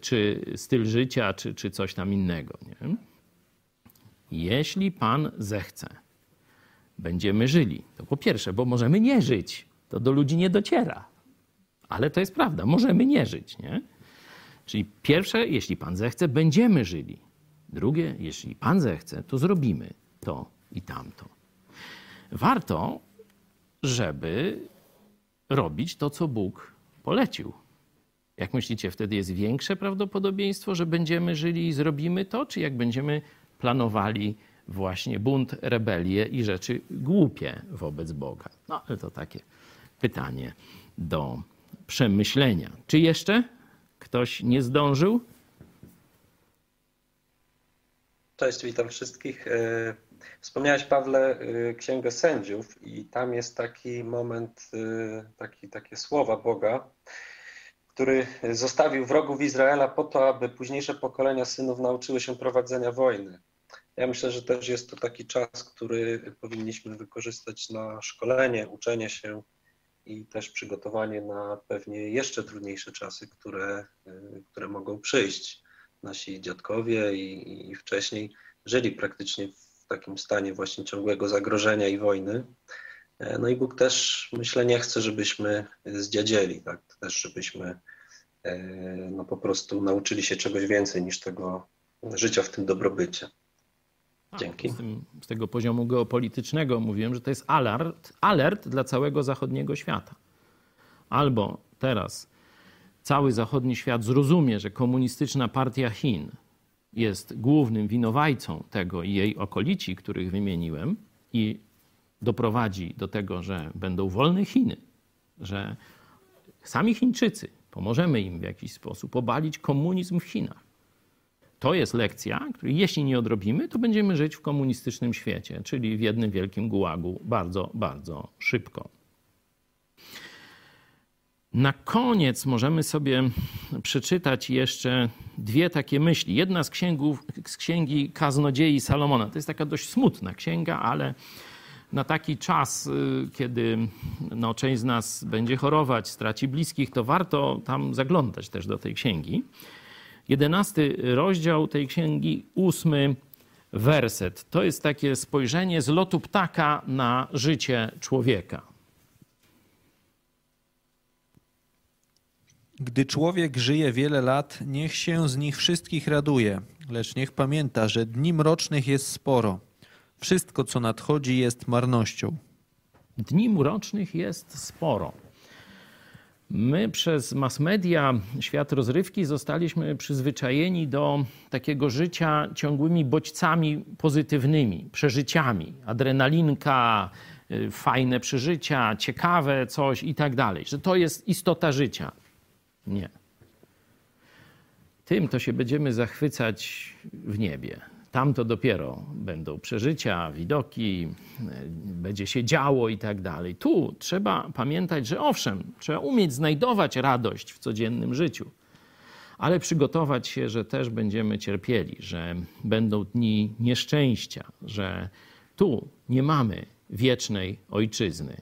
czy styl życia, czy, czy coś tam innego. Nie? Jeśli Pan zechce, będziemy żyli. To po pierwsze, bo możemy nie żyć. To do ludzi nie dociera. Ale to jest prawda, możemy nie żyć, nie? Czyli pierwsze, jeśli Pan zechce, będziemy żyli. Drugie, jeśli Pan zechce, to zrobimy to i tamto. Warto, żeby robić to, co Bóg polecił. Jak myślicie, wtedy jest większe prawdopodobieństwo, że będziemy żyli i zrobimy to, czy jak będziemy planowali właśnie bunt, rebelię i rzeczy głupie wobec Boga? No, ale to takie pytanie do przemyślenia. Czy jeszcze ktoś nie zdążył? Cześć, witam wszystkich. E, Wspomniałeś, Pawle, e, Księgę Sędziów i tam jest taki moment, e, taki, takie słowa Boga, który zostawił wrogów Izraela po to, aby późniejsze pokolenia synów nauczyły się prowadzenia wojny. Ja myślę, że też jest to taki czas, który powinniśmy wykorzystać na szkolenie, uczenie się i też przygotowanie na pewnie jeszcze trudniejsze czasy, które, które mogą przyjść. Nasi dziadkowie i, i wcześniej żyli praktycznie w takim stanie właśnie ciągłego zagrożenia i wojny. No i Bóg też, myślę, nie chce, żebyśmy zdziadzieli, tak? też żebyśmy no, po prostu nauczyli się czegoś więcej niż tego życia w tym dobrobycie. Dzięki. Z, tym, z tego poziomu geopolitycznego mówiłem, że to jest alert, alert dla całego zachodniego świata. Albo teraz cały zachodni świat zrozumie, że komunistyczna partia Chin jest głównym winowajcą tego i jej okolici, których wymieniłem, i doprowadzi do tego, że będą wolne Chiny, że sami Chińczycy pomożemy im w jakiś sposób obalić komunizm w Chinach. To jest lekcja, której jeśli nie odrobimy, to będziemy żyć w komunistycznym świecie, czyli w jednym wielkim gułagu bardzo, bardzo szybko. Na koniec możemy sobie przeczytać jeszcze dwie takie myśli. Jedna z, księgów, z księgi Kaznodziei Salomona. To jest taka dość smutna księga, ale na taki czas, y, kiedy no, część z nas będzie chorować, straci bliskich, to warto tam zaglądać też do tej księgi. Jedenasty rozdział tej księgi, ósmy werset. To jest takie spojrzenie z lotu ptaka na życie człowieka. Gdy człowiek żyje wiele lat, niech się z nich wszystkich raduje, lecz niech pamięta, że dni mrocznych jest sporo. Wszystko, co nadchodzi, jest marnością. Dni mrocznych jest sporo. My przez mass media, świat rozrywki zostaliśmy przyzwyczajeni do takiego życia ciągłymi bodźcami pozytywnymi, przeżyciami. Adrenalinka, y, fajne przeżycia, ciekawe coś i tak dalej. Że to jest istota życia. Nie. Tym to się będziemy zachwycać w niebie. Tam to dopiero będą przeżycia, widoki, y, będzie się działo i tak dalej. Tu trzeba pamiętać, że owszem, trzeba umieć znajdować radość w codziennym życiu, ale przygotować się, że też będziemy cierpieli, że będą dni nieszczęścia, że tu nie mamy wiecznej ojczyzny.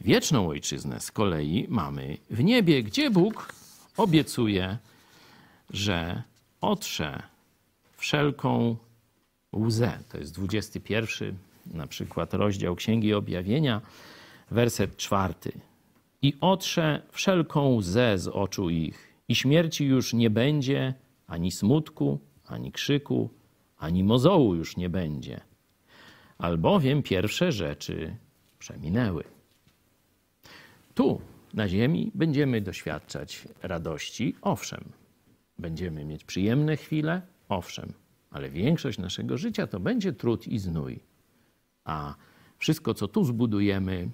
Wieczną ojczyznę z kolei mamy w niebie, gdzie Bóg obiecuje, że otrze wszelką łzę. To jest 21 na przykład rozdział Księgi Objawienia, werset czwarty. I otrze wszelką łzę z oczu ich, i śmierci już nie będzie, ani smutku, ani krzyku, ani mozołu już nie będzie, albowiem pierwsze rzeczy przeminęły. Tu, na ziemi, będziemy doświadczać radości, owszem. Będziemy mieć przyjemne chwile, owszem, ale większość naszego życia to będzie trud i znój. A wszystko, co tu zbudujemy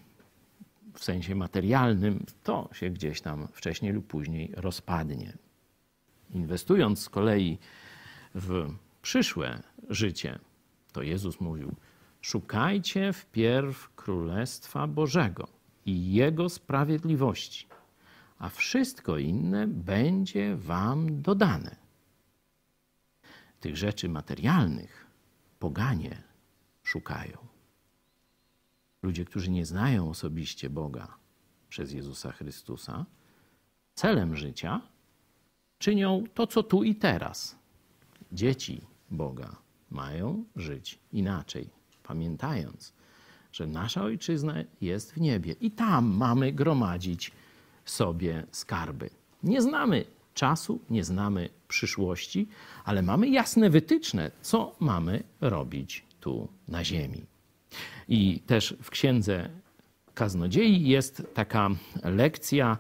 w sensie materialnym, to się gdzieś tam wcześniej lub później rozpadnie. Inwestując z kolei w przyszłe życie, to Jezus mówił: Szukajcie wpierw Królestwa Bożego i Jego sprawiedliwości, a wszystko inne będzie Wam dodane. Tych rzeczy materialnych poganie szukają. Ludzie, którzy nie znają osobiście Boga przez Jezusa Chrystusa, celem życia czynią to, co tu i teraz. Dzieci Boga mają żyć inaczej, pamiętając, że nasza ojczyzna jest w niebie i tam mamy gromadzić sobie skarby. Nie znamy czasu, nie znamy przyszłości, ale mamy jasne wytyczne, co mamy robić tu na ziemi. I też w księdze kaznodziei jest taka lekcja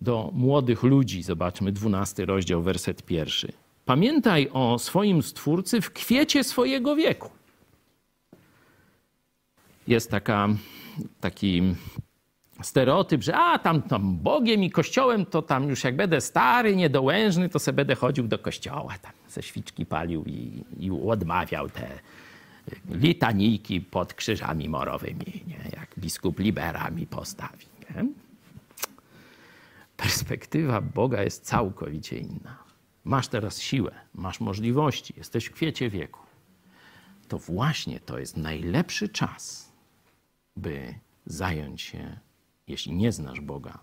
do młodych ludzi. Zobaczmy, dwunasty rozdział, werset pierwszy. Pamiętaj o swoim stwórcy w kwiecie swojego wieku. Jest taka, taki stereotyp, że a tam, tam Bogiem i Kościołem to tam już jak będę stary, niedołężny, to se będę chodził do kościoła, tam ze świczki palił i, i odmawiał te litanijki pod krzyżami morowymi, nie? jak biskup Libera mi postawi. Nie? Perspektywa Boga jest całkowicie inna. Masz teraz siłę, masz możliwości, jesteś w kwiecie wieku. To właśnie to jest najlepszy czas, by zająć się, jeśli nie znasz Boga,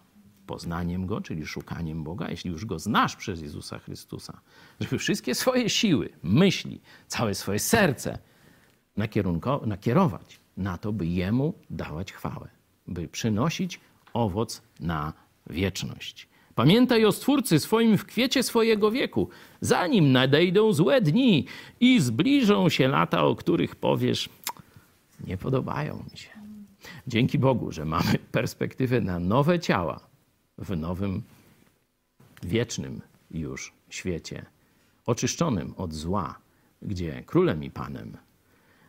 poznaniem Go, czyli szukaniem Boga, jeśli już Go znasz przez Jezusa Chrystusa, żeby wszystkie swoje siły, myśli, całe swoje serce nakierować na to, by Jemu dawać chwałę, by przynosić owoc na wieczność. Pamiętaj o Stwórcy swoim w kwiecie swojego wieku, zanim nadejdą złe dni i zbliżą się lata, o których powiesz, nie podobają mi się. Dzięki Bogu, że mamy perspektywę na nowe ciała w nowym, wiecznym już świecie, oczyszczonym od zła, gdzie królem i panem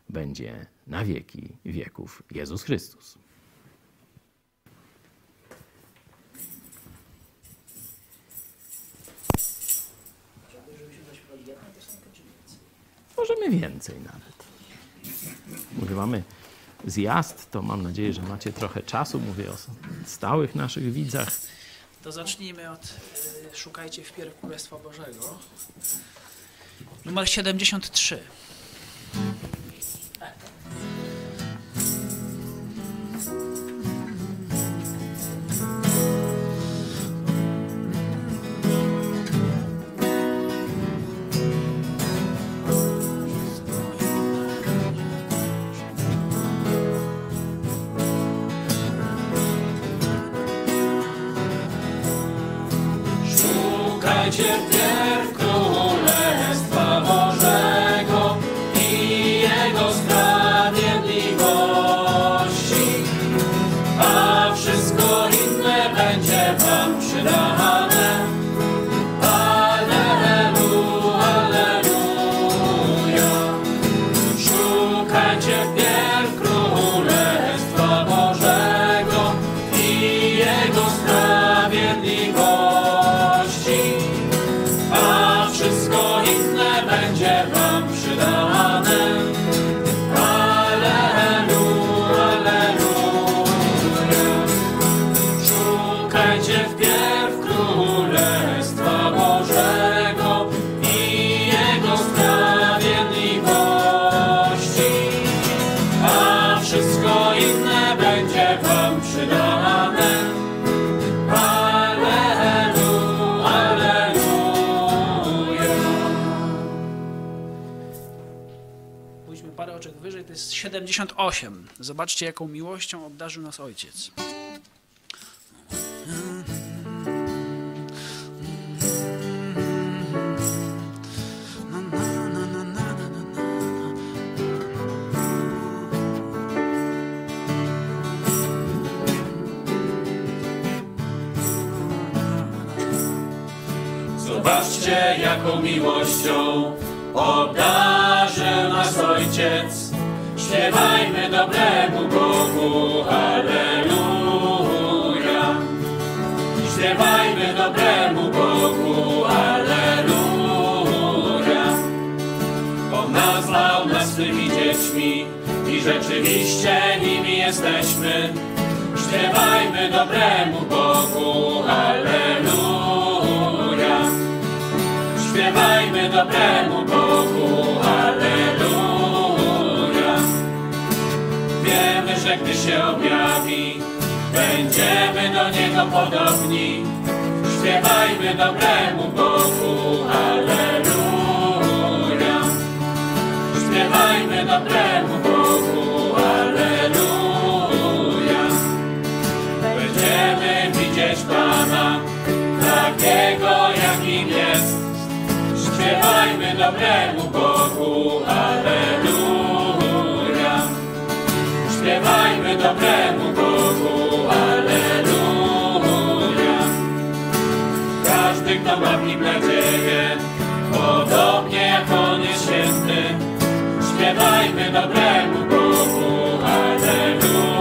będzie na wieki wieków Jezus Chrystus. Możemy więcej nawet. Mamy zjazd, to mam nadzieję, że macie trochę czasu. Mówię o stałych naszych widzach. To zacznijmy od y, Szukajcie wpierw Królestwa Bożego. Numer 73. 78. Zobaczcie, jaką miłością obdarzył nas Ojciec. Zobaczcie, jaką miłością obdarzył nas Ojciec. Śpiewajmy dobremu Bogu, Alleluja. Śpiewajmy dobremu Bogu, Alleluja. On nazwał nas swymi dziećmi i rzeczywiście nimi jesteśmy. Śpiewajmy dobremu Bogu, Alleluja. Śpiewajmy dobremu Bogu, Alleluja. Że gdy się objawi, będziemy do Niego podobni. Śpiewajmy dobremu Bogu, Alleluja. Śpiewajmy dobremu Bogu, Alleluja. Będziemy widzieć Pana, takiego jakim jest. Śpiewajmy dobremu Bogu, Alleluja. Śpiewajmy dobremu Bogu, Alleluja. Każdy, kto ma w nim nadzieję, podobnie jak On jest święty, śpiewajmy dobremu Bogu, Alleluja.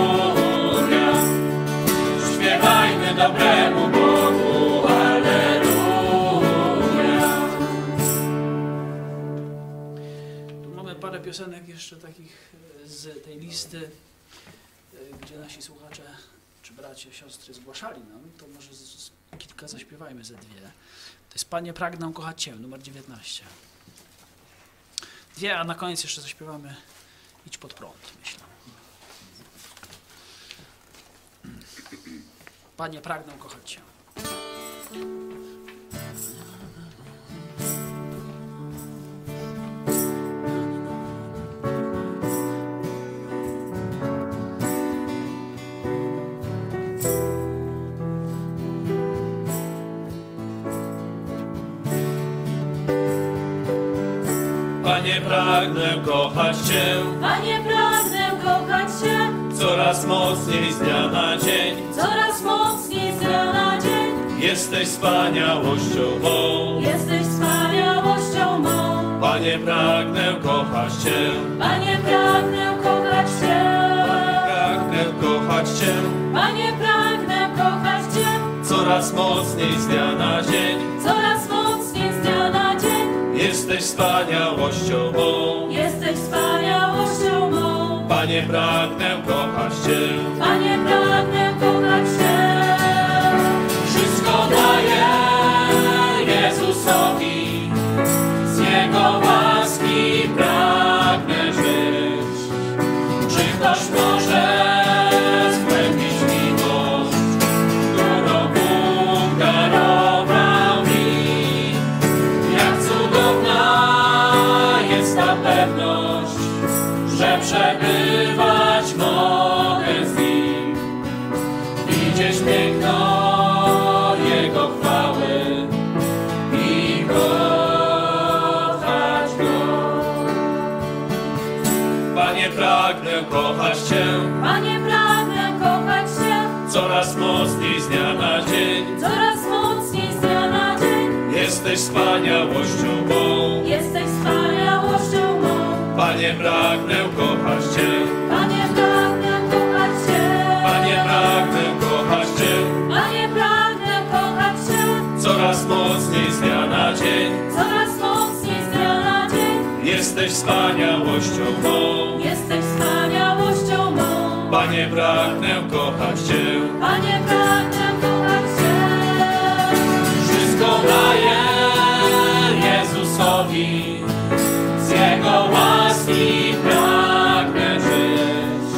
Śpiewajmy dobremu Bogu, Alleluja. Tu mamy parę piosenek jeszcze takich z tej listy, gdzie nasi słuchacze, czy bracia, siostry zgłaszali nam, to może z, z, kilka zaśpiewajmy ze dwie. To jest Panie pragnę kochać Cię, numer 19. Dwie, a na koniec jeszcze zaśpiewamy Idź pod prąd, myślę. Panie pragnę kochać Cię. Panie, pragnę kochać Cię Panie, pragnę kochać Cię coraz mocniej z dnia na dzień. coraz mocniej z dnia na dzień. Jesteś wspaniałością mą. Jesteś wspaniałością mą. Panie, pragnę kochać Cię. Panie, pragnę kochać Cię. Pragnę kochać Cię Panie, pragnę kochać Cię coraz mocniej z dnia na dzień. coraz mocniej Jesteś wspaniałością mą. Jesteś wspaniałością mą. Panie, pragnę kochać Cię. Panie, pragnę pragnę kochać Cię. Panie, pragnę kochać Cię. Coraz mocniej z dnia dzień. Coraz mocniej z dnia na dzień. Jesteś wspaniałością mą. Jesteś wspaniałością mą. Panie, pragnę kochać Cię. Panie, mocniej z dnia na dzień. coraz mocniej z dnia na dzień. Jesteś wspaniałością mą, Jesteś wspaniałością mą. Panie, pragnę kochać Cię. Panie, pragnę kochać Cię. Wszystko daję Jezusowi, z Jego łaski pragnę żyć.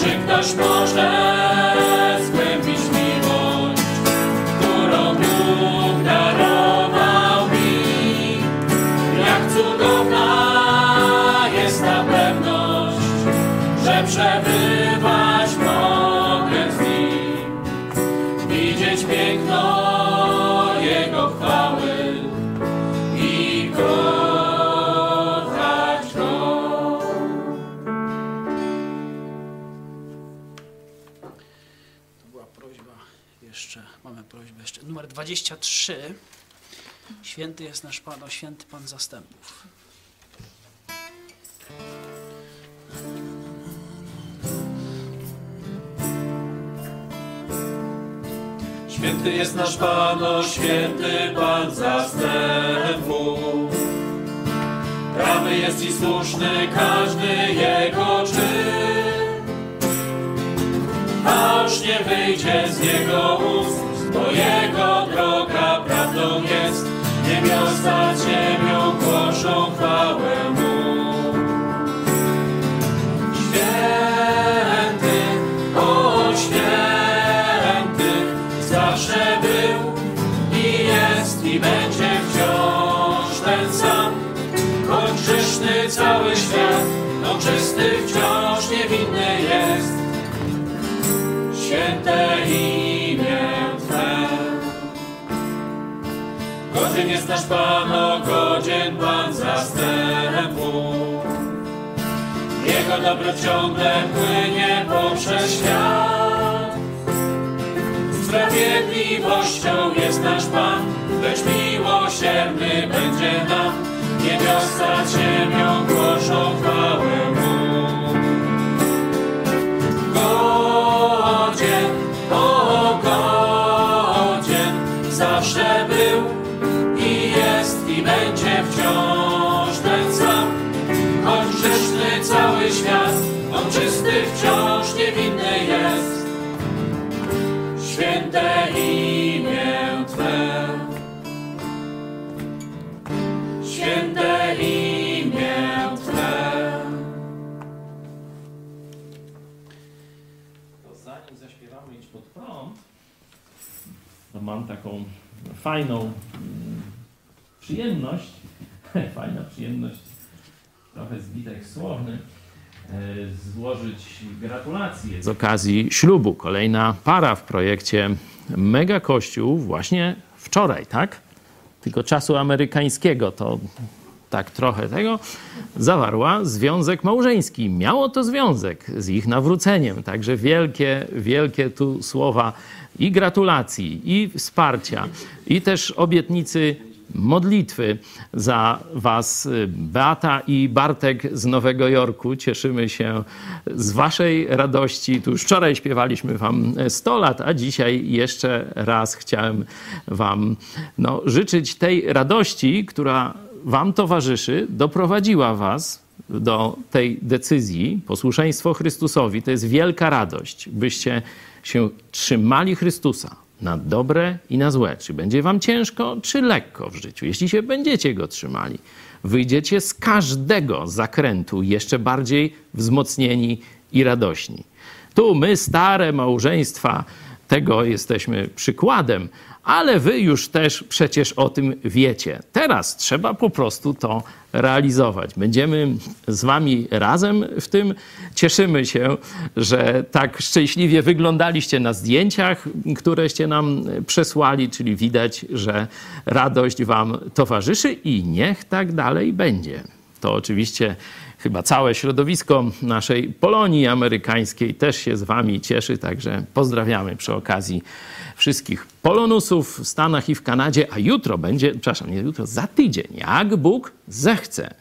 Czy ktoś może 23. Święty jest nasz Pan, o święty Pan zastępów. Święty jest nasz Pan, o święty Pan zastępów. Prawy jest i słuszny każdy Jego czyn. Aż nie wyjdzie z Jego ust, bo Jego droga prawdą jest. Niebiosa ziemią głoszą chwałę Mu. Święty, o święty, zawsze był i jest i będzie wciąż ten sam. Choć grzeszny cały świat, no czysty wciąż niewinny jest. Święte imię Godzien jest nasz Pan, o godzien Pan zastępu. Jego dobro ciągle płynie poprzez świat. Sprawiedliwością jest nasz Pan, lecz miłosierny będzie nam. Niebiosa ziemią głoszą chwałę Mu. Godzien, wciąż niewinny jest. Święte imię Twe. Święte imię Twe. To zanim zaśpiewamy Idź pod prąd, to mam taką fajną mm, przyjemność, [laughs] fajna przyjemność, trochę zbitek słowny, złożyć gratulacje z okazji ślubu. Kolejna para w projekcie Mega Kościół właśnie wczoraj, tak? Tylko czasu amerykańskiego to tak trochę tego, zawarła związek małżeński. Miało to związek z ich nawróceniem. Także wielkie, wielkie tu słowa i gratulacji, i wsparcia, i też obietnicy modlitwy za Was, Beata i Bartek z Nowego Jorku. Cieszymy się z Waszej radości. Tu już wczoraj śpiewaliśmy Wam 100 lat, a dzisiaj jeszcze raz chciałem Wam no, życzyć tej radości, która Wam towarzyszy, doprowadziła Was do tej decyzji, posłuszeństwo Chrystusowi, to jest wielka radość, byście się trzymali Chrystusa na dobre i na złe. Czy będzie wam ciężko, czy lekko w życiu. Jeśli się będziecie go trzymali, wyjdziecie z każdego zakrętu jeszcze bardziej wzmocnieni i radośni. Tu my, stare małżeństwa, tego jesteśmy przykładem, ale wy już też przecież o tym wiecie. Teraz trzeba po prostu to realizować. Będziemy z wami razem w tym. Cieszymy się, że tak szczęśliwie wyglądaliście na zdjęciach, któreście nam przesłali, czyli widać, że radość wam towarzyszy i niech tak dalej będzie. To oczywiście chyba całe środowisko naszej Polonii amerykańskiej też się z Wami cieszy, także pozdrawiamy przy okazji wszystkich polonusów w Stanach i w Kanadzie, a jutro będzie, przepraszam, nie jutro, za tydzień, jak Bóg zechce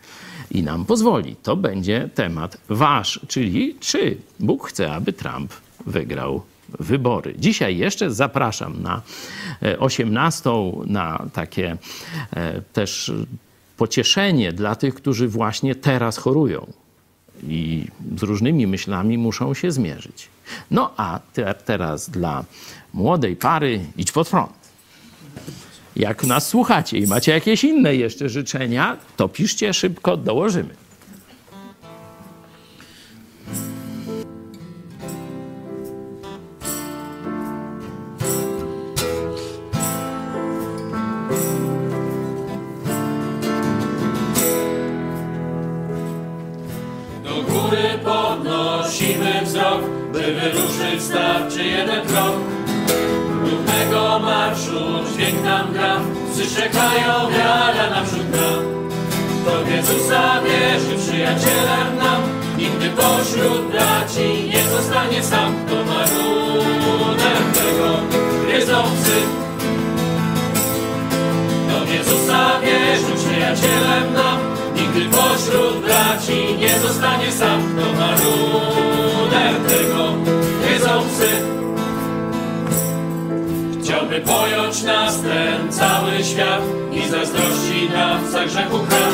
i nam pozwoli, to będzie temat wasz, czyli czy Bóg chce, aby Trump wygrał wybory. Dzisiaj jeszcze zapraszam na 18 na takie e, też pocieszenie dla tych, którzy właśnie teraz chorują i z różnymi myślami muszą się zmierzyć. No a te, teraz dla młodej pary idź pod front. Jak nas słuchacie i macie jakieś inne jeszcze życzenia, to piszcie szybko, dołożymy. Podnosimy wzrok, by wyruszyć starczy jeden krok. Równego marszu dźwięk nam gra, przyczekają wiara naprzód nam. Do Jezusa wierzy przyjacielem nam, nigdy pośród braci nie zostanie sam. To marunem tego gryzą psy. Do Jezusa wierzy przyjacielem nam, nigdy pośród braci nie zostanie sam. To marunem tego psy. Chciałby pojąć nas ten cały świat i zazdrości nam za grzechu krat.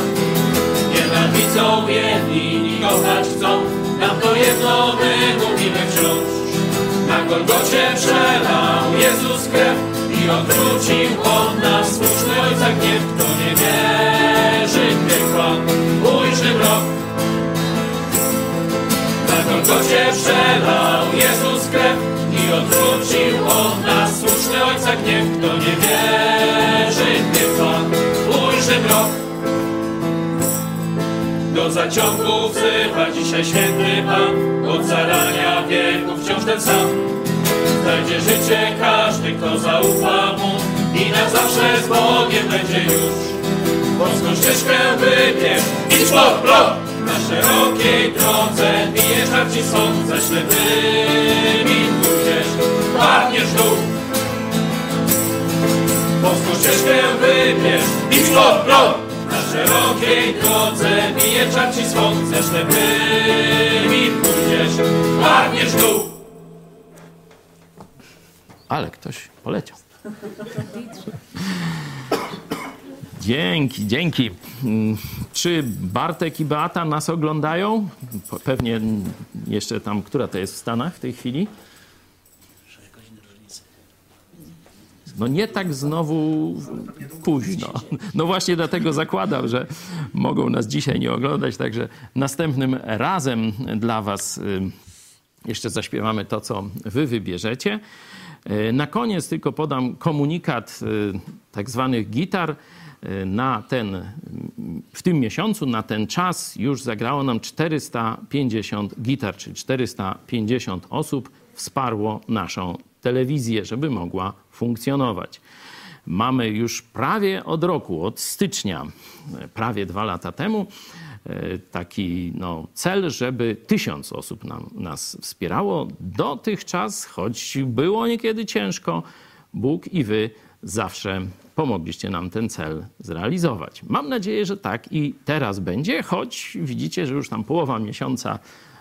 Nienawidzą jedni i kochać chcą, nam to jedno my mówimy wciąż. Na Golgocie przelał Jezus krew i odwrócił On nas słuszny Ojca gniew. Kto nie wierzy w piekła, ujrzy mrok. Na Golgocie przelał Jezus krew i odwrócił On nas słuszny Ojca gniew. Kto nie wierzy w piekła, ujrzy mrok. Do zaciągu wzywa dzisiaj święty Pan, od zarania wieków wciąż ten sam. Znajdzie życie każdy, kto zaufa Mu i na zawsze z Bogiem będzie już. Polską ścieżkę wybierz, idź pod prąd, na szerokiej drodze bije żarci są, za ślepymi pójdziesz, padniesz dół. Polską ścieżkę wybierz, idź pod prąd, na szerokiej drodze bije czarci swąd, ze ślepymi pójdziesz, padniesz dół. Ale ktoś poleciał. Dzięki, dzięki. Mm, Czy Bartek i Beata nas oglądają? Pewnie jeszcze tam, która to jest w Stanach w tej chwili? No nie tak znowu późno. No właśnie dlatego zakładam, że mogą nas dzisiaj nie oglądać, także następnym razem dla Was y, jeszcze zaśpiewamy to, co Wy wybierzecie. Y, Na koniec tylko podam komunikat y, tak zwanych gitar. Y, Na ten, w tym miesiącu, na ten czas już zagrało nam 450 gitar, czyli 450 osób wsparło naszą telewizję, żeby mogła funkcjonować. Mamy już prawie od roku, od stycznia, prawie dwa lata temu, taki no, cel, żeby tysiąc osób nam, nas wspierało. Dotychczas, choć było niekiedy ciężko, Bóg i wy zawsze pomogliście nam ten cel zrealizować. Mam nadzieję, że tak i teraz będzie, choć widzicie, że już tam połowa miesiąca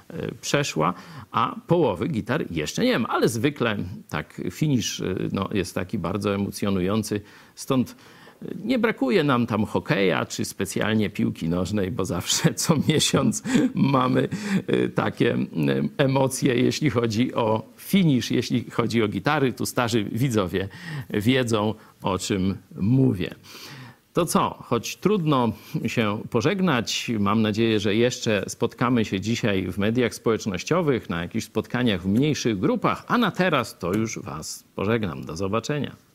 e, przeszła, a połowy gitar jeszcze nie ma. Ale zwykle tak finisz e, no, jest taki bardzo emocjonujący, stąd e, nie brakuje nam tam hokeja czy specjalnie piłki nożnej, bo zawsze co miesiąc mamy e, takie m, emocje, jeśli chodzi o finisz, jeśli chodzi o gitary. Tu starzy widzowie wiedzą, o czym mówię. To co, choć trudno się pożegnać, mam nadzieję, że jeszcze spotkamy się dzisiaj w mediach społecznościowych, na jakichś spotkaniach w mniejszych grupach, a na teraz to już Was pożegnam. Do zobaczenia.